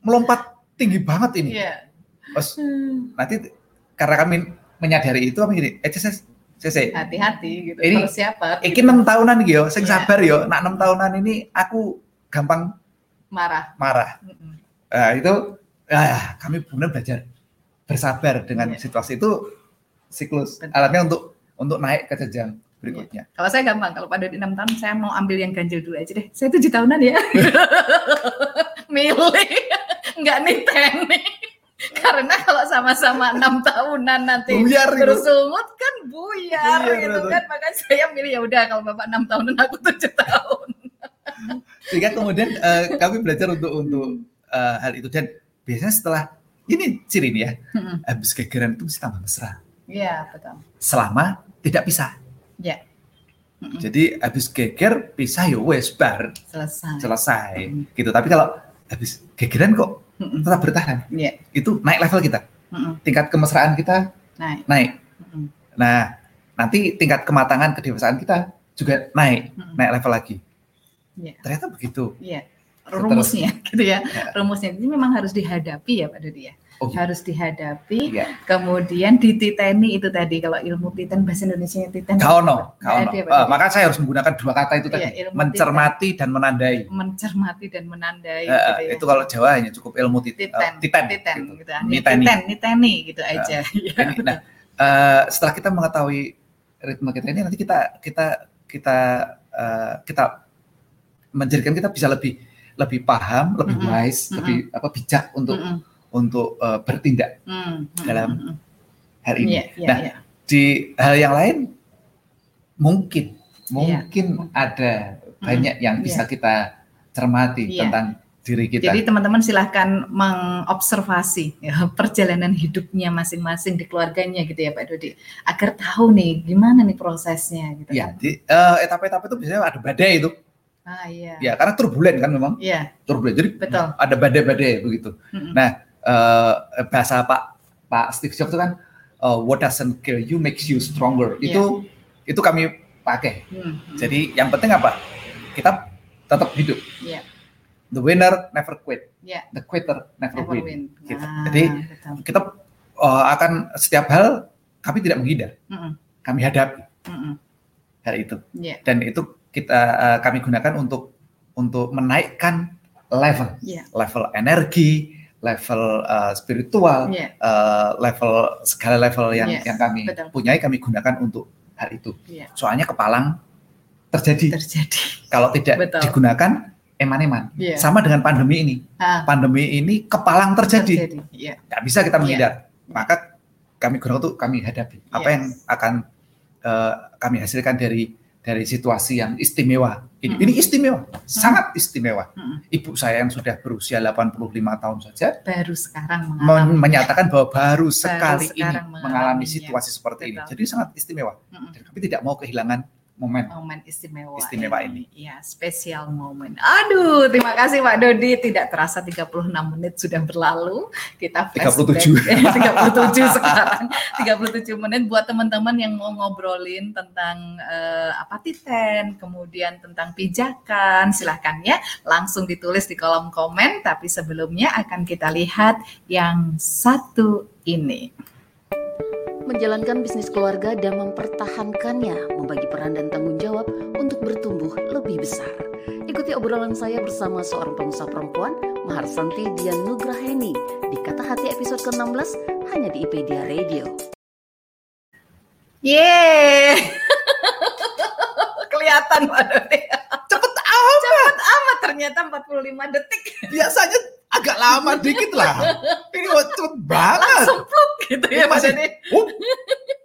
melompat tinggi banget ini. Iya. Terus Hmm. nanti karena kami menyadari itu kami gini, eh saya saya Hati-hati gitu. Ini- Harus siapa? iki enam tahunan gitu, sing Iya. sabar yo. Nak enam tahunan ini aku gampang marah. marah. Mm-mm. Nah, itu ah, kami benar belajar bersabar dengan Iya. situasi itu siklus Betul. alatnya untuk untuk naik ke jenjang berikutnya. Kalau saya gampang, kalau pada enam tahun saya mau ambil yang ganjil dulu aja deh. Saya tujuh tahunan ya. [laughs] Milih, nggak niteni. [laughs] Karena kalau sama-sama enam tahunan nanti Buyar gitu. bersungut kan buyar Iya, gitu betul. kan. Makanya saya milih ya udah kalau bapak enam tahunan aku tujuh tahun. [laughs] sehingga kemudian eh, kami belajar untuk untuk eh, hal itu dan biasanya setelah ini ciri nih ya Mm-mm. habis gegeran itu mesti tambah mesra Iya betul. selama tidak pisah Ya. Jadi habis geger pisah ya wes bar Selesai. selesai Mm. gitu tapi kalau habis gegeran kok Mm-mm. tetap bertahan Iya. itu naik level kita Mm-mm. tingkat kemesraan kita Naik. naik Mm-mm. nah nanti tingkat kematangan kedewasaan kita juga naik Mm-mm. naik level lagi Iya. ternyata begitu Iya. Rumusnya [laughs] gitu ya. Ya. Rumusnya ini memang harus dihadapi ya Pak Dodi ya. Oh, gitu. Harus dihadapi, Iya. kemudian dititeni itu tadi kalau ilmu titen bahasa Indonesia titen Kaono, kaono. ada, Eh, Dodi. maka saya harus menggunakan dua kata itu tadi, Iya, ilmu mencermati dan menandai. mencermati dan menandai Eh, gitu ya. Itu kalau Jawa hanya cukup ilmu tit, eh, titen, titen, titen, gitu. gitu. Niteni. Titen, niteni gitu aja. [laughs] Iya. Ini- Nah, eh, setelah kita mengetahui ritme kita ini, nanti kita kita kita eh, kita menjadikan kita bisa lebih lebih paham, lebih wise, Mm-mm. lebih apa bijak untuk Mm-mm. Untuk eh, bertindak Mm, mm, dalam mm, mm. hari ini. Iya, iya, Nah, iya. Di hal yang lain mungkin Iya. mungkin ada banyak yang bisa kita cermati Iya. tentang diri kita. Jadi teman-teman silahkan mengobservasi ya, perjalanan hidupnya masing-masing di keluarganya gitu ya Pak Dodi, agar tahu nih gimana nih prosesnya gitu. ya, kan. di eh, etapa-etapa itu biasanya ada badai itu. Ah iya. Ya, karena turbulen kan memang. Iya, Turbulen. Jadi Betul. ada badai-badai begitu. Mm-mm. Nah, eh, bahasa Pak Pak Steve Jobs itu kan eh, what doesn't kill you makes you stronger. Itu itu kami pakai. Hmm, hmm. Jadi yang penting apa? Kita tetap hidup. Iya. The winner never quit. Iya. The quitter never, Never win. win. Gitu. Ah, Jadi betul. kita eh, akan setiap hal kami tidak menghindar, Mm-mm, kami hadapi mm-mm. hal itu. Iya. Dan itu kita eh, kami gunakan untuk untuk menaikkan level, Iya. level energi, level eh, spiritual, Iya. eh, level segala level yang Yes, yang kami betul. punyai kami gunakan untuk hal itu. Iya. Soalnya kepalang terjadi Terjadi. kalau tidak Betul. digunakan eman-eman. Iya. Sama dengan pandemi ini. Ah, Pandemi ini kepalang terjadi. terjadi. Iya. nggak bisa kita Iya. menghindar. Maka kami gunakan untuk kami hadapi. Apa Yes. yang akan eh, kami hasilkan dari dari situasi yang istimewa. Ini, Mm. ini istimewa, sangat istimewa. Ibu saya yang sudah berusia 85 tahun saja Baru sekarang men- mengalami. menyatakan bahwa baru sekali ini sekarang mengalami mengalaminya. situasi seperti ini. Jadi sangat istimewa. Dan kami tidak mau kehilangan momen. momen istimewa, Istimewa ini. Iya, spesial momen. Aduh, terima kasih Pak Dodi. Tidak terasa 36 menit sudah berlalu. Kita flashback. 37. [laughs] Eh, 37 sekarang. 37 menit buat teman-teman yang mau ngobrolin tentang eh, apa titen, kemudian tentang pijakan, silahkan ya langsung ditulis di kolom komen. Tapi sebelumnya akan kita lihat yang satu ini. Menjalankan bisnis keluarga dan mempertahankannya, membagi peran dan tanggung jawab untuk bertumbuh lebih besar. Ikuti obrolan saya bersama seorang pengusaha perempuan, Maharsanti Dian Nugraheni, di Kata Hati episode ke-16, hanya di IPedia Radio. Yeay! [laughs] Kelihatan Dodi. Cepet amat. Cepet amat ternyata 45 detik. Biasanya agak lama dikit lah. Ini kok cepet banget. Langsung pluk gitu ya Ini masih, uh,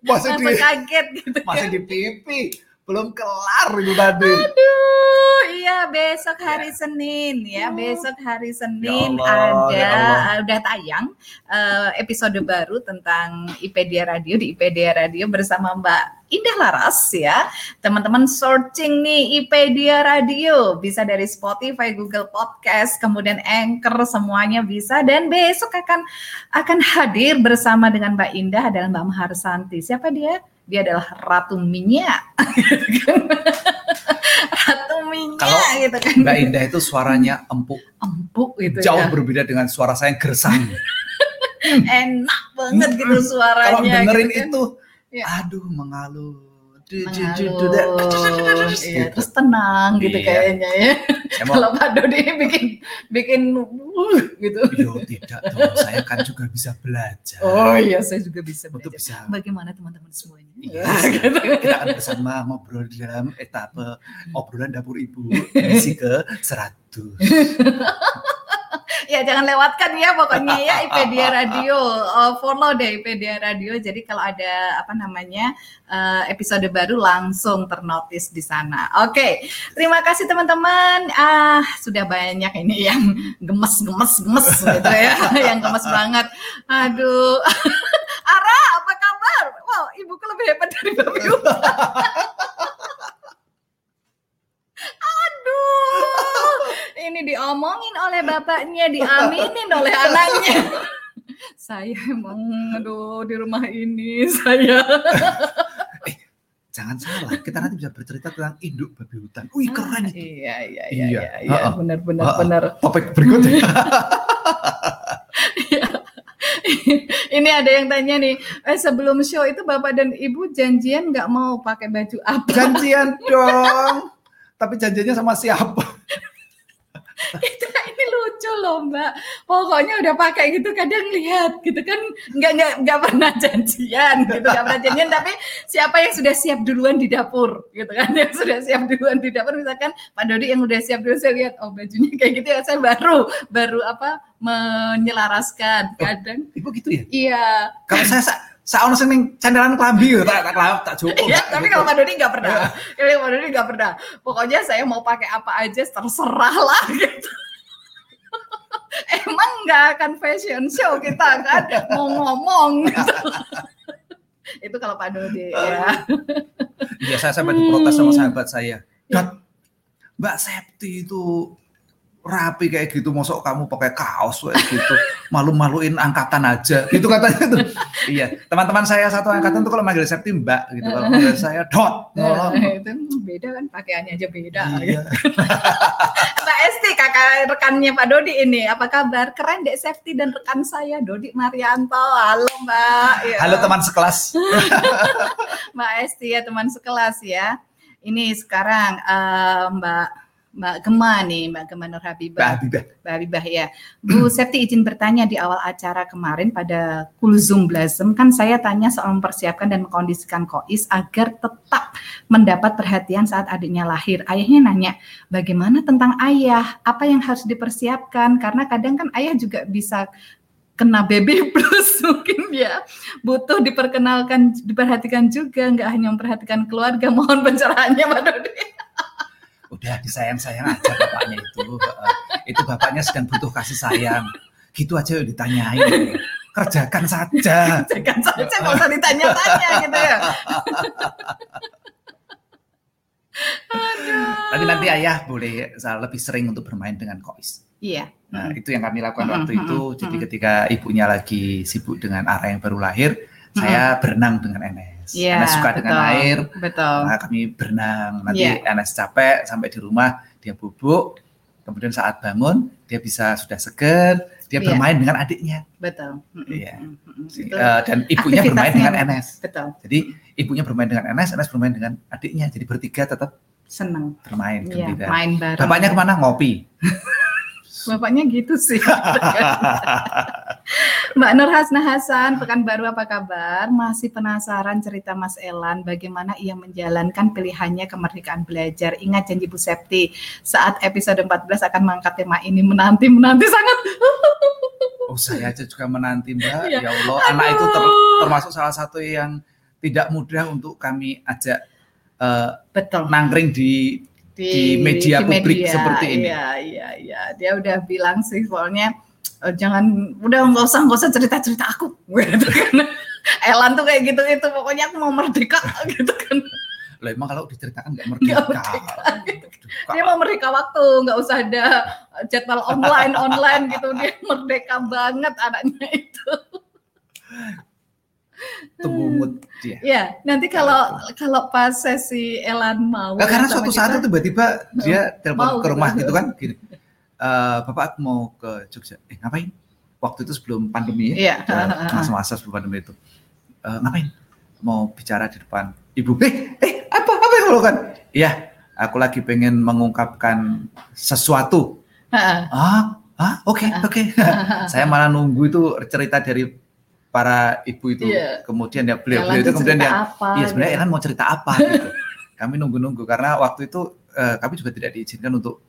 masih di kaget gitu. masih di pipi. Belum kelar itu tadi. Aduh, iya besok hari Senin ya. Besok hari Senin Ya Allah, ada ya Allah. udah tayang eh, episode baru tentang IPedia Radio di IPedia Radio bersama Mbak Indah Laras ya. Teman-teman searching nih IPedia Radio bisa dari Spotify, Google Podcast, kemudian Anchor semuanya bisa dan besok akan akan hadir bersama dengan Mbak Indah adalah Mbak Maharsanti. Siapa dia? Dia adalah Ratu Minyak. [laughs] Ratu Minyak Kalau gitu kan. Mbak Indah itu suaranya empuk, Empuk gitu jauh ya. berbeda dengan suara saya yang gersang. [laughs] Enak banget gitu suaranya. Kalau dengerin gitu kan. itu, Iya. aduh mengalun. Iya, gitu. terus tenang gitu Iya. kayaknya ya. Kalau Pak Dodi bikin bikin uh, gitu. yo tidak dong, saya kan juga bisa belajar. Oh iya, saya juga bisa Untuk belajar. bisa Bagaimana teman-teman semuanya? Iya, [laughs] gitu. kita akan bersama ngobrol di dalam etape obrolan dapur ibu edisi ke 100. [laughs] ya jangan lewatkan ya pokoknya ya IPedia [laughs] Radio. Oh, follow deh IPedia Radio. Jadi kalau ada apa namanya eh, episode baru langsung ternotis di sana. Oke terima kasih teman-teman. Ah sudah banyak ini yang gemes gemes gemes gitu ya. [laughs] Yang gemes banget. Aduh. [laughs] Ara apa kabar? Wow ibuku lebih hebat dari Babi. Aduh, ini diomongin oleh bapaknya, diaminin oleh anaknya. [laughs] Saya emang, aduh, di rumah ini saya. [laughs] Jangan salah, kita nanti bisa bercerita tentang induk babi hutan. Wih keren itu. Iya, iya, iya, Iya. iya, iya, Ha-ha. benar, benar, Ha-ha. benar. Topik berikutnya. [laughs] Ini ada yang tanya nih, eh, sebelum show itu bapak dan ibu janjian nggak mau pakai baju apa? Janjian dong. Tapi janjiannya sama siapa? [laughs] Itu ini lucu loh mbak. Pokoknya udah pakai gitu kadang lihat gitu kan nggak nggak nggak pernah janjian gitu nggak pernah janjian. Tapi siapa yang sudah siap duluan di dapur gitu kan yang sudah siap duluan di dapur. Misalkan Pak Dodi yang udah siap dulu saya lihat oh bajunya kayak gitu ya. Saya baru baru apa menyelaraskan kadang. Ibu gitu ya? iya. Kalau saya sa saya sing ning cenderan klambi gitu, tak tak tak tak joko. ya, tapi kalau Pak Dodi nggak pernah. Kalau Pak Dodi nggak pernah. Pokoknya saya mau pakai apa aja terserah lah gitu. [laughs] Emang nggak akan fashion show kita kan mau ngomong gitu. [laughs] itu kalau Pak Dodi ya. Iya, saya sampai diprotes sama sahabat saya. Mbak Septi itu rapi kayak gitu, mosok kamu pakai kaos kayak gitu, malu-maluin angkatan aja, gitu katanya tuh. iya, teman-teman saya satu angkatan tuh kalau manggil Septi Mbak gitu, kalau manggil saya Dot. Nah, itu beda kan pakaiannya aja beda. Iya. [laughs] Mbak Esti kakak rekannya Pak Dodi ini apa kabar? Keren dek safety dan rekan saya Dodi Marianto. Halo Mbak. Ya. Halo teman sekelas. [laughs] Mbak Esti ya teman sekelas ya. Ini sekarang eh, Mbak Mbak Gema nih, Mbak Gema Nur Mbak Habibah. Habibah. Mbak Habibah ya. Bu [clears throat] Septi izin bertanya di awal acara kemarin pada Kulzum Blossom kan saya tanya soal mempersiapkan dan mengkondisikan Kois agar tetap mendapat perhatian saat adiknya lahir. Ayahnya nanya, bagaimana tentang ayah? Apa yang harus dipersiapkan? Karena kadang kan ayah juga bisa kena baby plus [laughs] mungkin ya butuh diperkenalkan diperhatikan juga nggak hanya memperhatikan keluarga mohon pencerahannya Mbak Dodi Udah disayang-sayang aja bapaknya itu. Itu bapaknya sedang butuh kasih sayang. Gitu aja ditanyain. Kerjakan saja. jangan saja nggak usah ditanya-tanya gitu ya Tapi nanti ayah boleh lebih sering untuk bermain dengan kois. iya Nah, itu yang kami lakukan Mm-mm, waktu itu. Jadi mm-mm. ketika ibunya lagi sibuk dengan Ara yang baru lahir, saya berenang dengan Enes. Iya, Enes suka dengan betul. air, betul maka kami berenang. Nanti Iya. Enes capek sampai di rumah dia bubuk. Kemudian saat bangun dia bisa sudah seger, dia Iya. bermain dengan adiknya. betul Iya. itu eh, dan ibunya bermain dengan Enes. betul Jadi ibunya bermain dengan Enes, Enes bermain dengan adiknya. Jadi bertiga tetap seneng bermain Iya, gembira. main bareng Bapaknya ke mana? Ngopi. [laughs] bapaknya gitu sih [laughs] Mbak Nur Hasna Hasan, Pekanbaru apa kabar? Masih penasaran cerita Mas Elan bagaimana ia menjalankan pilihannya kemerdekaan belajar. Ingat janji Bu Septi, saat episode 14 akan mengangkat tema ini menanti menanti sangat. [laughs] Oh saya aja juga menanti mbak. Iya. Ya Allah, anak itu ter- termasuk salah satu yang tidak mudah untuk kami ajak eh, Betul. nangkring di di media publik seperti ini. Iya, iya, iya. Dia udah bilang sih soalnya eh, jangan udah nggak usah nggak usah cerita cerita aku [laughs] gitu kan. Elan tuh kayak gitu itu pokoknya aku mau merdeka [laughs] gitu kan. Lah emang kalau diceritakan nggak merdeka. merdeka, Aduh, Dia mau merdeka waktu, nggak usah ada jadwal online online gitu. Dia merdeka banget anaknya itu. [laughs] tunggu mood dia. Ya, nanti kalau kalau pas sesi Elan mau. Nah, karena suatu saat kita, itu tiba-tiba dia telepon ke rumah gitu. gitu kan gini. "Eh, Bapak aku mau ke Jogja. Eh ngapain? Waktu itu sebelum pandemi Iya. ya. eh, Masa-masa [laughs] sebelum pandemi itu. "Eh, ngapain? Mau bicara di depan ibu. Eh, eh apa apa yang lo kan? Iya, aku lagi pengen mengungkapkan sesuatu. Heeh. Ah, ah, oke, oke. [laughs] Saya malah nunggu itu cerita dari para ibu itu. Iya. Kemudian ya Elan beliau-beliau itu kemudian apa? Iya sebenarnya gitu. Elan mau cerita apa gitu. [laughs] Kami nunggu-nunggu karena waktu itu eh, kami juga tidak diizinkan untuk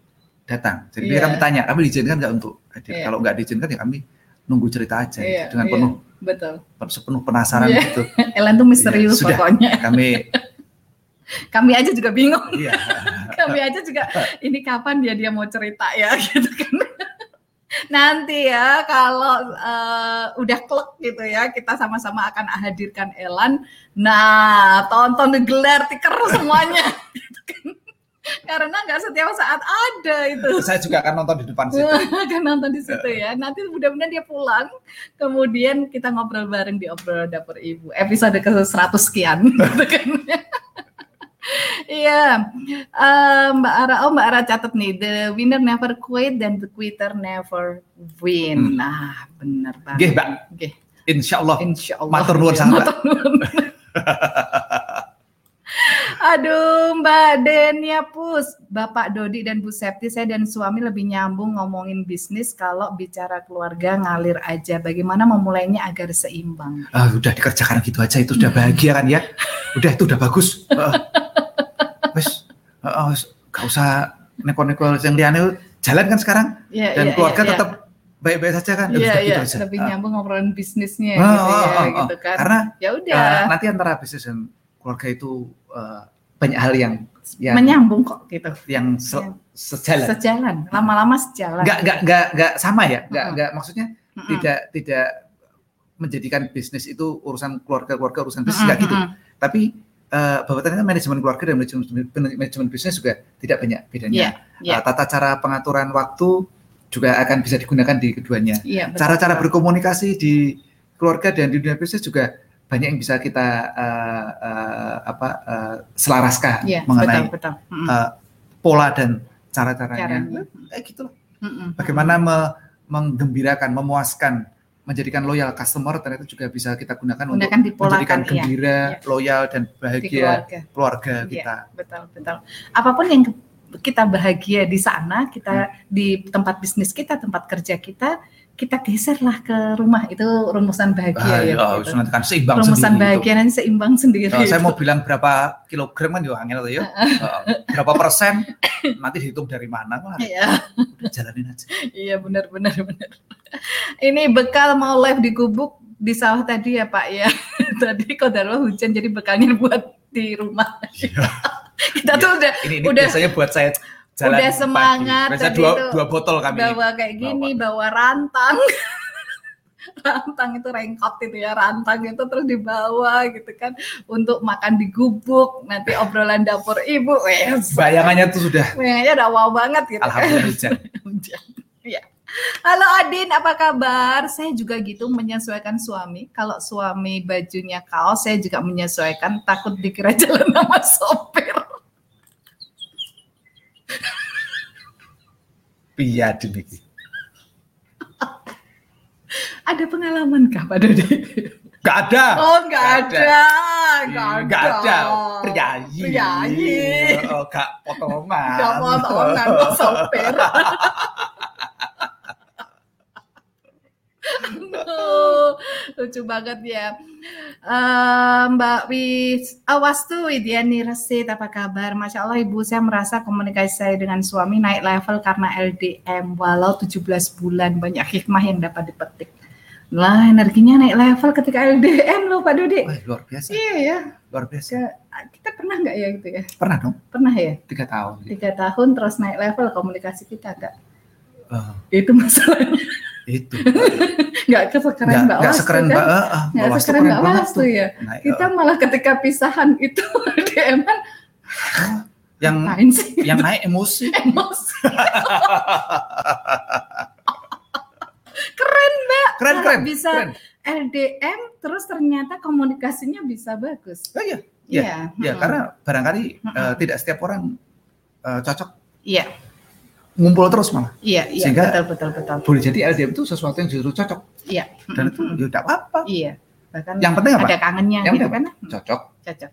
datang. Jadi Iya. kami tanya, kami diizinkan nggak untuk hadir? Iya. Kalau nggak diizinkan ya kami nunggu cerita aja Iya, gitu, dengan iya. penuh Betul. sepenuh penasaran Iya. gitu. [laughs] Elan tuh misterius Iya, sudah. pokoknya. [laughs] Kami Kami aja juga bingung. iya Kami aja juga ini kapan dia dia mau cerita ya gitu kan. Nanti ya kalau eh, udah klek gitu ya kita sama-sama akan hadirkan Elan. Nah tonton gelar tiker semuanya. [laughs] Karena nggak setiap saat ada itu. saya juga akan nonton di depan situ. [laughs] akan nonton di situ ya. Nanti mudah-mudahan dia pulang, kemudian kita ngobrol bareng di obrolan dapur ibu. Episode ke 100 sekian. [laughs] gitu kan. [laughs] Iya, Eh, Mbak Ara, oh Mbak Ara catat nih, the winner never quit dan the quitter never win. Hmm. Nah, benar banget. Nggih, Mbak. Nggih, Insya Allah. insya Allah. Matur nuwun sangat, [laughs] Mbak. Matur nuwun. [laughs] Aduh, Mbak Denia Pus, Bapak Dodi dan Bu Septi, saya dan suami lebih nyambung ngomongin bisnis kalau bicara keluarga ngalir aja. Bagaimana memulainya agar seimbang? Ah, udah dikerjakan gitu aja itu udah bahagia kan ya. Udah itu udah bagus. Wes, heeh, wes, gak usah neko-neko yang liane jalan kan sekarang Ya, dan ya, keluarga ya, tetap baik-baik saja kan. Ya, Iya, udah iya, gitu aja. lebih Ah. nyambung ngobrolin bisnisnya Ah, gitu ya, ah, ah. gitu kan. Karena ya ya, udah, nanti antara bisnis dan keluarga itu eh, banyak hal yang yang menyambung kok gitu. yang sel- Yang- sejalan. sejalan, lama-lama sejalan. Nggak nggak nggak nggak sama ya, nggak Mm-mm. nggak maksudnya Mm-mm. tidak tidak menjadikan bisnis itu urusan keluarga keluarga urusan bisnis Mm-mm, nggak gitu. mm-mm. Tapi eh, bahwa ternyata manajemen keluarga dan manajemen, manajemen bisnis juga tidak banyak bedanya. Iya, iya. Eh, tata cara pengaturan waktu juga akan bisa digunakan di keduanya. Iya, Cara-cara betul. berkomunikasi di keluarga dan di dunia bisnis juga banyak yang bisa kita eh, eh, apa eh, selaraskan Iya, mengenai betul, betul. Mm-mm. eh, pola dan cara-caranya. Caranya. Kayak gitu lah. Mm-mm. Bagaimana me- menggembirakan, memuaskan, menjadikan loyal customer ternyata juga bisa kita gunakan untuk Gunakan dipolakan, menjadikan iya. gembira, Iya. loyal dan di bahagia keluarga. keluarga Iya. kita. Betul, betul. Apa pun yang kita bahagia di sana, kita di tempat bisnis kita, tempat kerja kita, kita geserlah ke rumah. Itu rumusan bahagia Ah, ya. ya, gitu. kan seimbang Rumusan bahagia nanti seimbang sendiri. Kalau saya itu. mau bilang berapa kilogram kan juga angin ya. Eh, berapa persen nanti dihitung dari mana Wah, Iya, udah jalanin aja. iya benar benar benar. Ini bekal mau live di gubuk di sawah tadi ya Pak ya. [laughs] tadi kodarlah hujan jadi bekalnya buat di rumah. [laughs] kita tuh udah Ini, ini Udah- biasanya buat saya jalan udah pagi. semangat Biasanya tadi dua, itu dua botol kami. bawa kayak gini, bawa rantang. [laughs] rantang itu rengkot itu ya, rantang itu terus dibawa gitu kan untuk makan di gubuk. Nanti obrolan dapur ibu, wes. Bayangannya tuh sudah Kayaknya udah wow banget gitu kan. alhamdulillah [laughs] hujan. Iya. Halo Adin, apa kabar? Saya juga gitu menyesuaikan suami. Kalau suami bajunya kaos, saya juga menyesuaikan. Takut dikira [laughs] jalan sama sopir. Iya demikian. Ada pengalaman kah Pak Dodi? Gak ada. Oh, nggak ada. Nggak Nggak ada. Priayi. Priayi. Oh, gak potongan. Gak potongan kok sopir. [laughs] Aduh, lucu banget ya. Eh, Mbak Wis, awas tuh Widiani Resit, apa kabar? Masya Allah Ibu, saya merasa komunikasi saya dengan suami naik level karena LDM, walau 17 bulan, banyak hikmah yang dapat dipetik. Lah, energinya naik level ketika LDM loh Pak Dodi. Wah, luar biasa. Iya ya, Luar biasa. kita pernah nggak ya gitu ya? Pernah dong, Pernah ya? tiga tahun. Tiga tahun terus naik level komunikasi kita nggak? Oh, Itu masalahnya. Itu. [laughs] Nggak kesekeren Nggak, Mbak nggak sekeren tuh Mbak. kan? ah, Nggak Mbak sekeren keren Mbak Was tuh. ya. Nah, Kita eh, malah ketika pisahan itu [laughs] LDM kan yang yang naik emosi. [laughs] emosi. keren Mbak. Keren, keren. bisa keren. LDM terus ternyata komunikasinya bisa bagus. Oh, iya. Iya. Ya, Mm-mm. karena barangkali Mm-mm. tidak setiap orang eh, cocok Iya, ngumpul terus malah. iya, iya, Sehingga- betul, betul, betul. Boleh jadi LDM itu sesuatu yang justru cocok Iya. dan itu ya udah apa-apa. Iya. Bahkan Yang penting apa? ada kangennya Yang gitu kan. Cocok, Cocok.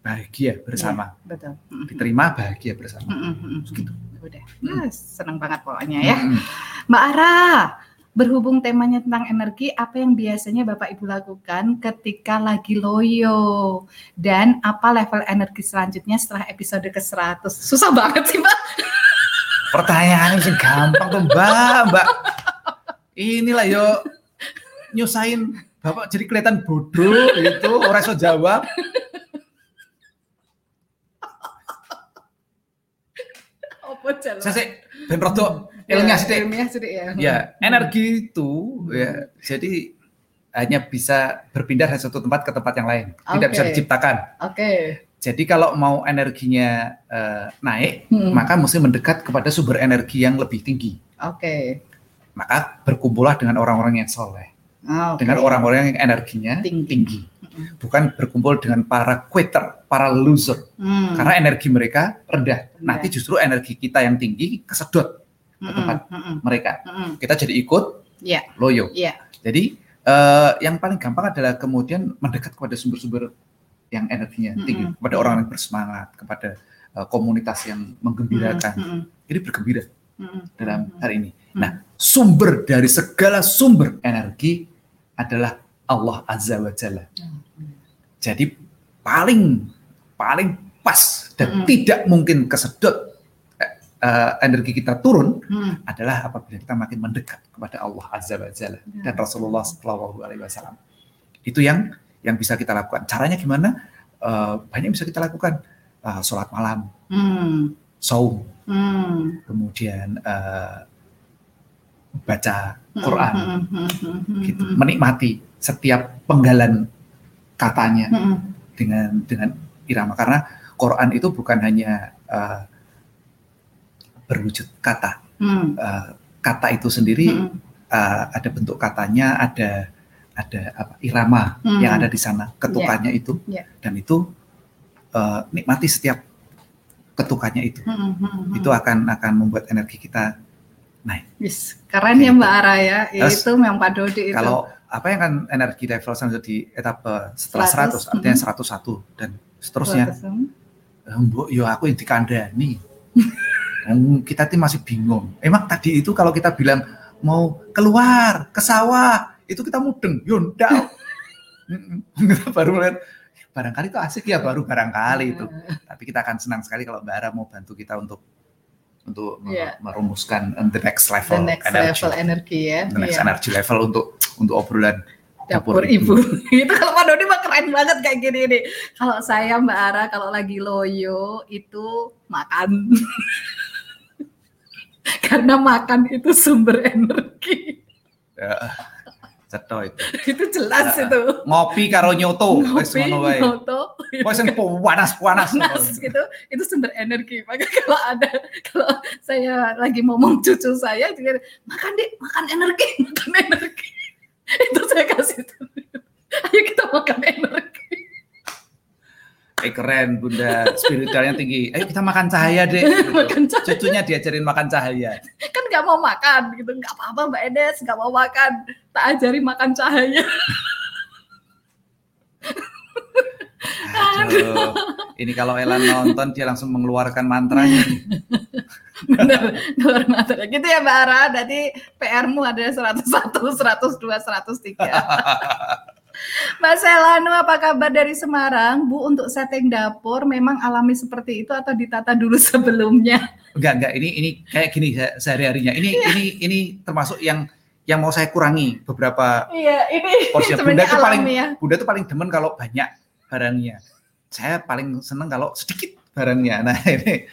bahagia bersama, Betul. Mm-mm. diterima bahagia bersama. Gitu. Udah. Mm. Ah, seneng banget pokoknya ya. Mbak Ara, berhubung temanya tentang energi, apa yang biasanya Bapak Ibu lakukan ketika lagi loyo? Dan apa level energi selanjutnya setelah episode ke-100? Susah banget sih, Mbak. Pertanyaan yang gampang tuh Mbak, Mbak. Inilah yo nyusahin Bapak jadi kelihatan bodoh gitu, orang iso jawab. Saya sih ben rodo ilmiah sih. Ilmiah sih, ya. Ya, energi itu ya jadi hanya bisa berpindah dari satu tempat ke tempat yang lain, tidak bisa diciptakan. Oke. Jadi kalau mau energinya eh, naik, Hmm. maka mesti mendekat kepada sumber energi yang lebih tinggi. Oke. Maka berkumpullah dengan orang-orang yang soleh, Oke. dengan orang-orang yang energinya Tinggi. tinggi. Bukan berkumpul dengan para quitter, para loser. Hmm. Karena energi mereka rendah. Rendah. Nanti justru energi kita yang tinggi kesedot Mm-mm, tempat. mm-mm, mereka. mm-mm. Kita jadi ikut Iya. loyo. Iya. Jadi eh, yang paling gampang adalah kemudian mendekat kepada sumber-sumber yang energinya tinggi, Mm-mm. kepada orang yang bersemangat, kepada eh, komunitas yang menggembirakan. Mm-mm, Jadi bergembira mm-mm, dalam mm-mm. hari ini. Hmm. Nah, sumber dari segala sumber energi adalah Allah Azza wa Jalla. Jadi paling paling pas dan Mm-mm. tidak mungkin kesedot eh, energi kita turun Mm. adalah apabila kita makin mendekat kepada Allah Azza wa Jalla dan Rasulullah Shallallahu Alaihi Wasallam. Itu yang yang bisa kita lakukan. Caranya gimana? Eh, banyak yang bisa kita lakukan. Eh, sholat malam, Hmm. saum, Hmm. kemudian eh, baca Hmm, Quran, hmm, hmm, hmm, hmm, gitu, menikmati setiap penggalan katanya Hmm, dengan dengan irama karena Quran itu bukan hanya eh, berwujud kata, hmm, Eh, kata itu sendiri hmm, eh, ada bentuk katanya, ada ada apa irama Hmm. yang ada di sana, ketukannya itu, Ya. dan itu eh, nikmati setiap ketukannya itu, hmm, hmm, hmm. itu akan akan membuat energi kita Yes, keren ya Gitu. Mbak Ara ya. Terus, itu memang Pak Dodi itu. Kalau apa yang kan energi level selanjutnya di etape setelah 100, 100, artinya mhm. 101 dan seterusnya. Terus, Eh, Mbok, yo aku yang dikandani. [laughs] Kita tuh masih bingung. Emang tadi itu kalau kita bilang mau keluar ke sawah, itu kita mudeng. [laughs] Kita baru melihat barangkali itu asik ya baru barangkali itu. Tapi kita akan senang sekali kalau Mbak Ara mau bantu kita untuk untuk Iya. merumuskan the next the level next energy. level energi ya. the next Iya. energy level untuk untuk obrolan Dapur ibu. [laughs] itu kalau Pak Dodi mah keren banget kayak gini nih. Kalau saya Mbak Ara kalau lagi loyo itu makan. [laughs] Karena makan itu sumber energi. Ya, ceto itu. [laughs] itu jelas Ya. itu. Ngopi karo nyoto, wis ngono wae. nyoto, Wis sing panas-panas. [laughs] panas gitu itu sumber energi maka kalau ada kalau saya lagi ngomong cucu saya juga makan deh makan energi makan energi [laughs] itu saya kasih tuh ayo kita makan energi Eh keren Bunda, spiritualnya tinggi. Ayo kita makan cahaya deh. [laughs] gitu. makan cahaya Cucunya diajarin makan cahaya. kan nggak mau makan gitu nggak apa-apa mbak Edes nggak mau makan tak ajari makan cahaya Aduh, ini kalau Elan nonton dia langsung mengeluarkan mantranya. [laughs] bener luar mata gitu ya mbak Ara nanti PR-mu ada 101 102 103 Mbak Selanu, apa kabar dari Semarang? Bu, untuk setting dapur memang alami seperti itu atau ditata dulu sebelumnya? Enggak, enggak. Ini ini kayak gini se- sehari-harinya. Ini ini ini termasuk yang yang mau saya kurangi beberapa Iya, ini porsi. [laughs] Bunda tuh paling ya. Bunda tuh paling demen kalau banyak barangnya. Saya paling seneng kalau sedikit barangnya. Nah ini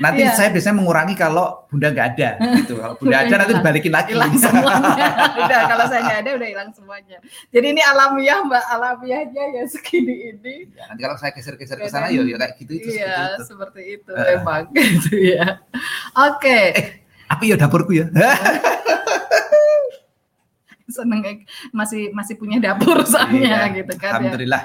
nanti Iya. saya biasanya mengurangi kalau Bunda nggak ada. [laughs] Gitu. Kalau Bunda Bunda ada nanti dibalikin lagi. Hilang [laughs] semuanya. udah, kalau saya nggak ada, udah hilang semuanya. Jadi ini alamiah, Mbak. Alamiahnya ya segini ini. Ya, nanti kalau saya geser-geser ke sana, ya, ya kayak gitu itu Iya, seperti itu Eh. memang. [laughs] Gitu ya. Oke. Apa ya dapurku ya? Seneng eh, masih masih punya dapur soalnya Iya, gitu kan ya. Alhamdulillah.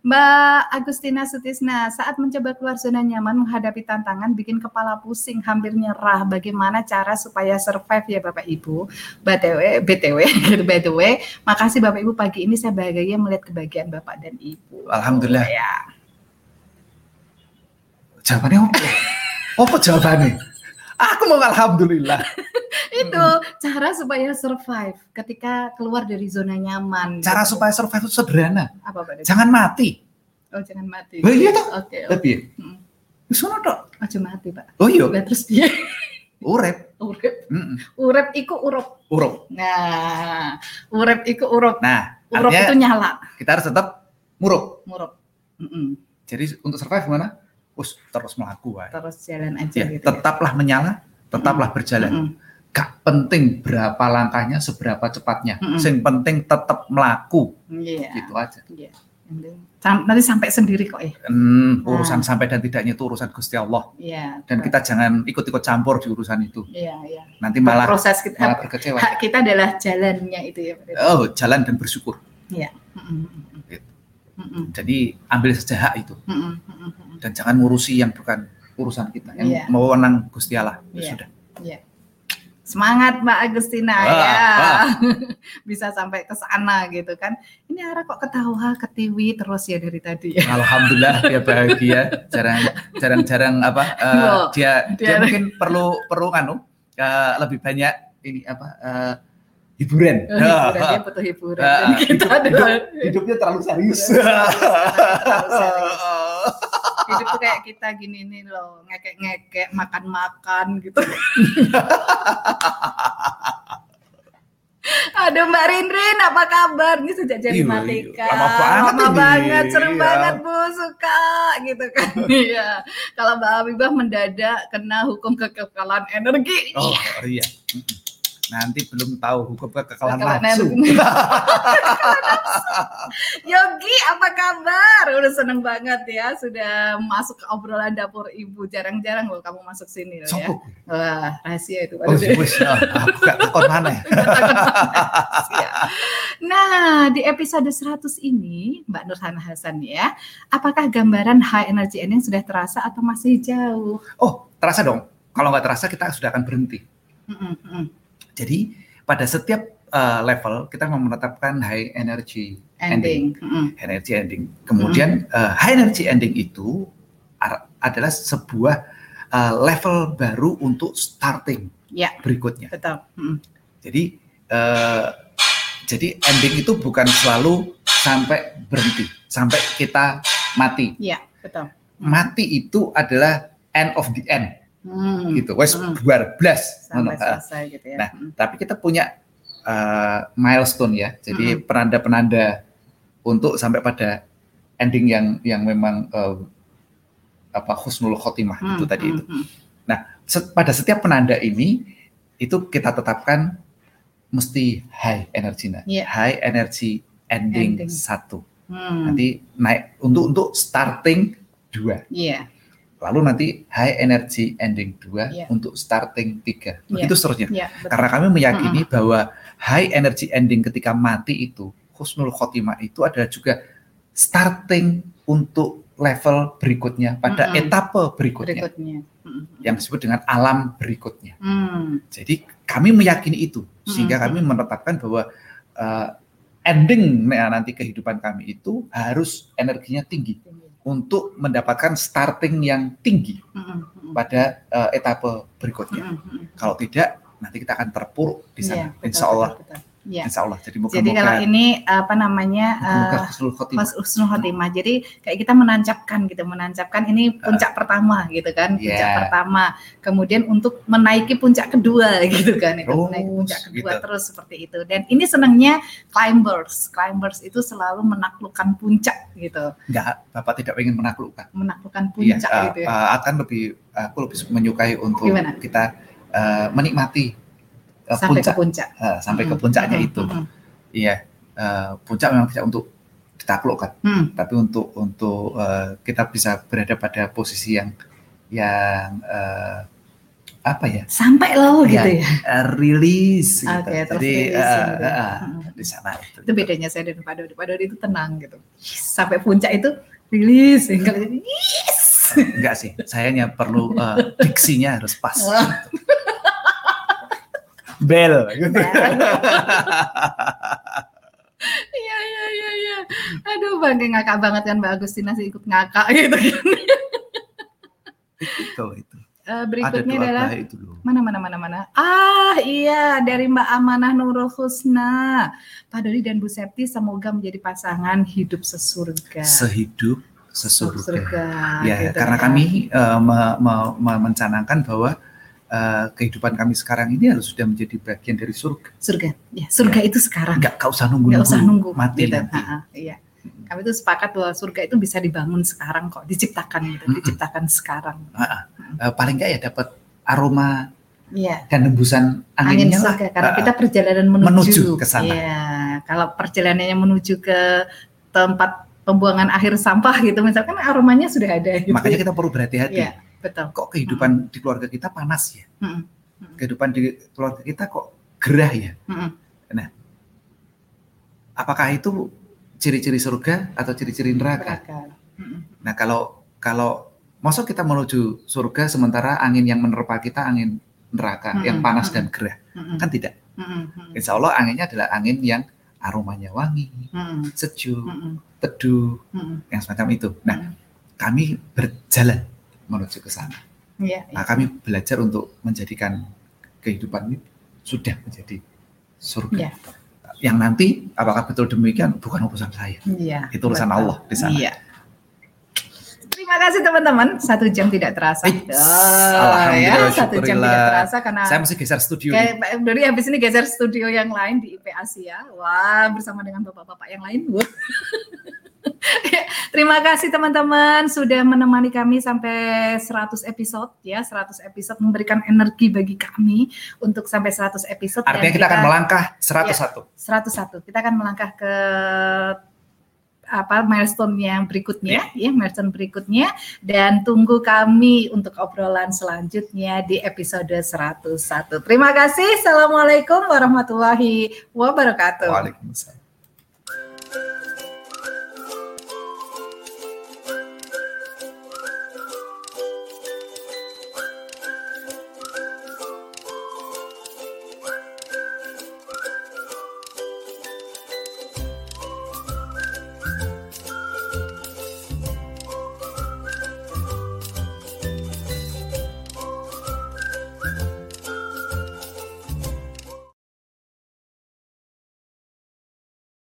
Mbak Agustina Sutisna, saat mencoba keluar zona nyaman menghadapi tantangan bikin kepala pusing, hampir nyerah. Bagaimana cara supaya survive ya Bapak Ibu? BTW, BTW, gitu, by the way, makasih Bapak Ibu pagi ini saya bahagia melihat kebahagiaan Bapak dan Ibu. Alhamdulillah. Ya. Jawabannya apa? [laughs] Apa jawabannya? Aku mau alhamdulillah. Itu cara supaya survive ketika keluar dari zona nyaman. Cara gitu. supaya survive itu sederhana. apa Pak? Jangan mati. Oh, jangan mati. Oh, iya toh. Oke. Tapi Hmm. wis ngono tok. Ojo mati, Pak. Oh iya, Lah terus dia urep. urip, Mm-mm. urip iku urup. Urup. Nah, urip iku urup. Nah, Urup itu nyala. kita harus tetap murup. Murup. Mm-mm. Jadi untuk survive gimana? Us terus melaku. Terus jalan aja Ya, gitu. tetaplah menyala, tetaplah berjalan. Mm-mm. Gak penting berapa langkahnya, seberapa cepatnya. Mm-mm. Yang penting tetap melaku. Iya. Gitu aja. Iya. Sam- Nanti sampai sendiri kok ya. Hmm, Nah. urusan sampai dan tidaknya itu urusan Gusti Allah. Iya. Dan kita jangan ikut-ikut campur di urusan itu. Iya, iya. Nanti malah proses kita malah berkecewa. hak kita adalah jalannya itu ya. Oh, jalan dan bersyukur. Mm-mm. Gitu. Mm-mm. Jadi ambil saja hak itu Mm-mm. Mm-mm. dan jangan ngurusi yang bukan urusan kita. Yang Iya. mau wewenang Gusti Allah. Ya Iya. sudah. Semangat Mbak Agustina Wah, ya. wah. [laughs] Bisa sampai ke sana gitu kan. Ini Ara kok ketawa, ketiwi terus ya dari tadi ya. [laughs] Alhamdulillah dia bahagia. Jarang jarang-jarang apa eh, Loh, dia, dia dia- mungkin perlu perlu anu eh, lebih banyak ini apa eh, hiburan. hiburan, Ah, dia butuh hiburan. ah, Dan kita hidup- adalah Hidupnya terlalu serius. Terlalu serius. [laughs] hidup tuh kayak kita gini nih loh, ngekek-ngekek, makan-makan gitu. [laughs] Aduh Mbak Rindrin, apa kabar? Ini sejak jadi Iya, Matika. lama banget Lama ini. banget, seru Iya. banget Bu, suka gitu kan. [laughs] Iya. Kalau Mbak Habibah mendadak kena hukum kekekalan energi. Oh iya. Nanti belum tahu hukum kekekalan nafsu. [laughs] Yogi, apa kabar? Udah seneng banget ya sudah masuk ke obrolan dapur ibu. Jarang-jarang loh kamu masuk sini loh ya. Sopo? Wah, rahasia itu. Oh, wis, ah, aku gak takon mana. Rahasia. [laughs] Nah, di episode 100 ini, Mbak Nurhana Hasan ya, apakah gambaran high energy ending sudah terasa atau masih jauh? Oh, terasa dong. Kalau nggak terasa kita sudah akan berhenti. Mm-mm, mm. Jadi pada setiap uh, level kita mau menetapkan high energy Ending. Mm-mm. energy ending. Kemudian uh, high energy ending itu adalah sebuah uh, level baru untuk starting Ya. berikutnya. Betul. Mm-mm. Jadi uh, jadi ending itu bukan selalu sampai berhenti, sampai kita mati. Iya, betul. Mati itu adalah end of the end Hmm. gitu. Wes Hmm. blas. Sampai Ngono. selesai gitu ya. Nah, Mm. tapi kita punya uh, milestone ya. Jadi Mm-mm. penanda-penanda untuk sampai pada ending yang yang memang uh, apa husnul khotimah itu Mm, tadi mm, itu. mm. Set- pada setiap penanda ini itu kita tetapkan mesti high energy nah. Iya. High energy ending, Ending. satu. Hmm. Nanti naik untuk untuk starting dua. Iya. Lalu nanti high energy ending dua Iya. untuk starting tiga. Iya. Begitu seterusnya. Iya, betul. Karena kami meyakini bahwa high energy ending ketika mati itu, husnul khotimah itu adalah juga starting untuk level berikutnya pada Mm-mm. etape berikutnya Berikutnya. Mm. yang disebut dengan alam berikutnya. Hmm. Jadi kami meyakini itu sehingga Mm-mm. kami menetapkan bahwa uh, ending nah, nanti kehidupan kami itu harus energinya tinggi untuk mendapatkan starting yang tinggi pada uh, etape berikutnya. Kalau tidak, nanti kita akan terpuruk di Iya, sana. betul, Insya Allah, betul, betul. Iya. Insya Allah. Jadi Jadi kalau ini apa namanya moga-moga eh, husnul khotimah. Mas. Jadi kayak kita menancapkan gitu, menancapkan ini puncak pertama gitu kan, puncak Iya. pertama. Kemudian untuk menaiki puncak kedua [laughs] gitu kan, itu Terus, menaiki puncak kedua gitu. terus seperti itu. Dan ini senangnya climbers, climbers itu selalu menaklukkan puncak gitu, Enggak, Bapak tidak ingin menaklukkan. menaklukkan Iya, puncak uh, gitu ya. uh, akan lebih aku lebih menyukai untuk Gimana? kita uh, menikmati uh, sampai puncak ke puncak. uh, sampai ke Mm, puncaknya mm, itu. mm, mm. Iya, uh, puncak memang tidak untuk ditaklukkan, Hmm, tapi untuk untuk uh, kita bisa berada pada posisi yang yang uh, apa ya? Sampai loh Iya. gitu ya. uh, release gitu. Terus Jadi release uh, gitu. uh, uh, Mm. di sana itu. Itu bedanya saya dan Pak Dodi. Pak Dodi itu tenang gitu. Sampai puncak itu rilis. Kalau jadi yes. Enggak sih, saya hanya perlu uh, diksinya harus pas. Bel gitu. Iya iya iya iya. Aduh bangke ngakak banget kan Mbak Agustina sih ikut ngakak gitu kan. itu itu. Eh, Ada berikutnya doa adalah itu loh. mana mana mana mana. Ah iya dari Mbak Amanah Nurul Husna. Pak Dodi dan Bu Septi semoga menjadi pasangan hidup sesurga. Sehidup sesurga. Surga, Ya, gitu karena ya. kami uh, me- me- me- mencanangkan bahwa uh, kehidupan kami sekarang ini harus sudah menjadi bagian dari surga. surga. Ya, surga itu sekarang. Enggak kau usah nunggu nggak usah nunggu mati gitu. nanti. Iya. Kami tuh sepakat bahwa surga itu bisa dibangun sekarang kok, diciptakan gitu, Mm-mm. diciptakan sekarang. Uh, paling enggak ya dapat aroma Iya. dan hembusan Angin anginnya lah. surga karena Uh, kita perjalanan menuju, menuju ke sana. Iya. Kalau perjalanannya menuju ke tempat pembuangan akhir sampah gitu, misalkan aromanya sudah ada. Gitu. Makanya kita perlu berhati-hati. Iya, betul. Kok kehidupan di keluarga kita panas ya? Mm-mm. Kehidupan di keluarga kita kok gerah ya? Mm-mm. Apakah itu ciri-ciri surga atau ciri-ciri neraka? Mm-mm. Nah kalau kalau masuk kita menuju surga sementara angin yang menerpa kita angin neraka Mm-mm, yang panas mm-mm. dan gerah Mm-mm. kan tidak. Mm-mm. Insya Allah anginnya adalah angin yang aromanya wangi, Mm-mm. sejuk, Mm-mm. teduh, Mm-mm. yang semacam itu. Nah Mm. kami berjalan menuju ke sana. Nah iya. kami belajar untuk menjadikan kehidupan ini sudah menjadi surga. Iya. Yang nanti apakah betul demikian bukan urusan saya. Iya. Itu urusan betul. Allah di sana. Iya. Terima kasih teman-teman. Satu jam tidak terasa. Eh, Oh, Alhamdulillah, ya, satu jam tidak terasa karena Saya mesti geser studio. kayak dari habis ini geser studio yang lain di IP Asia. Wah, bersama dengan bapak-bapak yang lain. [laughs] Terima kasih teman-teman sudah menemani kami sampai 100 episode ya, 100 episode memberikan energi bagi kami untuk sampai 100 episode Artinya kita akan melangkah 101. 101. Kita akan melangkah ke apa milestone yang berikutnya ya milestone berikutnya dan tunggu kami untuk obrolan selanjutnya di episode 101. Terima kasih. Assalamualaikum warahmatullahi wabarakatuh. Waalaikumsalam.